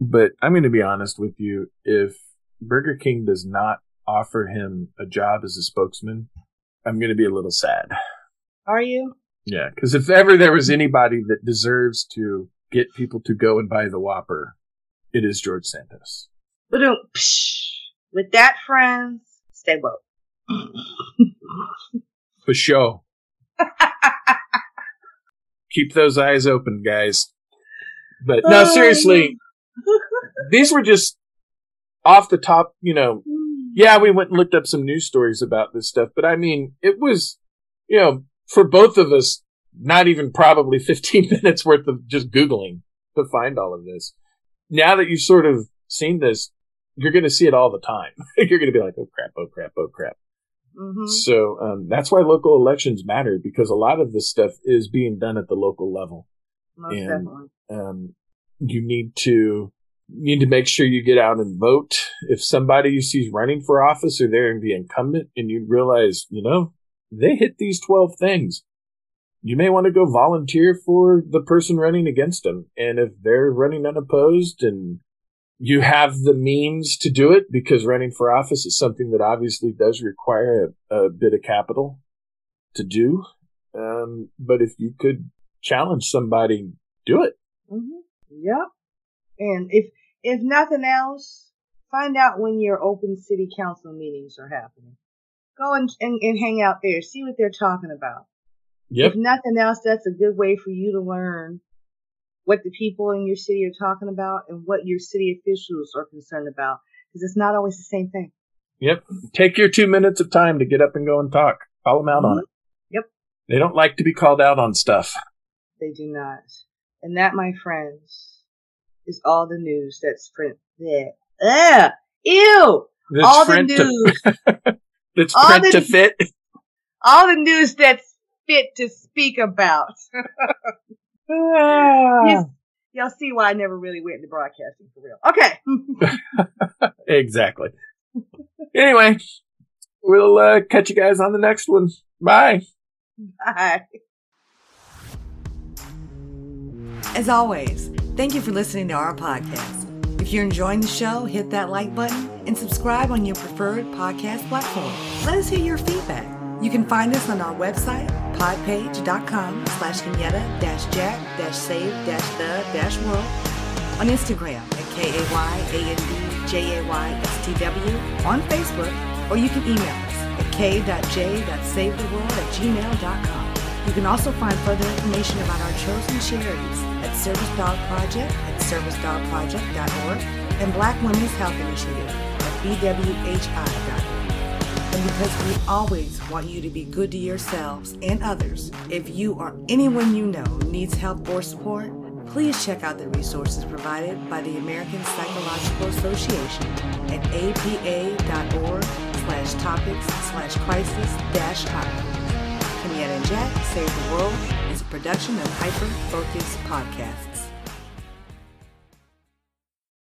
but I'm going to be honest with you. If Burger King does not offer him a job as a spokesman, I'm going to be a little sad. Are you? Yeah, because if ever there was anybody that deserves to get people to go and buy the Whopper, it is George Santos. But with that, friends, stay woke. For sure. Keep those eyes open, guys. But no, seriously, [LAUGHS] these were just off the top, you know. Yeah, we went and looked up some news stories about this stuff, but I mean, it was, you know, for both of us, not even probably [LAUGHS] 15 minutes worth of just Googling to find all of this. Now that you've sort of seen this, you're going to see it all the time. [LAUGHS] you're going to be like, oh crap, oh crap, oh crap. Hmm So um, that's why local elections matter because a lot of this stuff is being done at the local level. Most and- definitely. Um, you need to you need to make sure you get out and vote. If somebody you see is running for office or they're the incumbent, and you realize, you know, they hit these twelve things, you may want to go volunteer for the person running against them. And if they're running unopposed and you have the means to do it because running for office is something that obviously does require a, a bit of capital to do. Um, but if you could challenge somebody, do it. hmm Yep. And if if nothing else, find out when your open city council meetings are happening. Go and, and, and hang out there. See what they're talking about. Yep. If nothing else, that's a good way for you to learn what the people in your city are talking about and what your city officials are concerned about. Because it's not always the same thing. Yep. Take your two minutes of time to get up and go and talk. Call them out on mm-hmm. it. Yep. They don't like to be called out on stuff. They do not. And that, my friends, is all the news that's print there. Ugh! Ew! That's all the print to, news. [LAUGHS] that's all print the- to fit. [LAUGHS] all the news that's fit to speak about. [LAUGHS] You- Y'all see why I never really went into broadcasting for real. Okay. [LAUGHS] exactly. anyway, we'll uh, catch you guys on the next one. Bye. Bye. As always, thank you for listening to our podcast. If you're enjoying the show, hit that like button and subscribe on your preferred podcast platform. Let us hear your feedback. You can find us on our website, podpage.com slash kenyetta-jack-save-the-world, on Instagram at K-A-Y-A-N-D-J-A-Y-S-T-W, on Facebook, or you can email us at k.j.savetheworld at gmail.com. You can also find further information about our chosen charities at Service Dog Project at servicedogproject.org and Black Women's Health Initiative at bwhi.org. And because we always want you to be good to yourselves and others, if you or anyone you know needs help or support, please check out the resources provided by the American Psychological Association at apa.org slash topics slash crisis dash hotline. Kenyetta and Jack Save the World is a production of Hyper Focus Podcasts.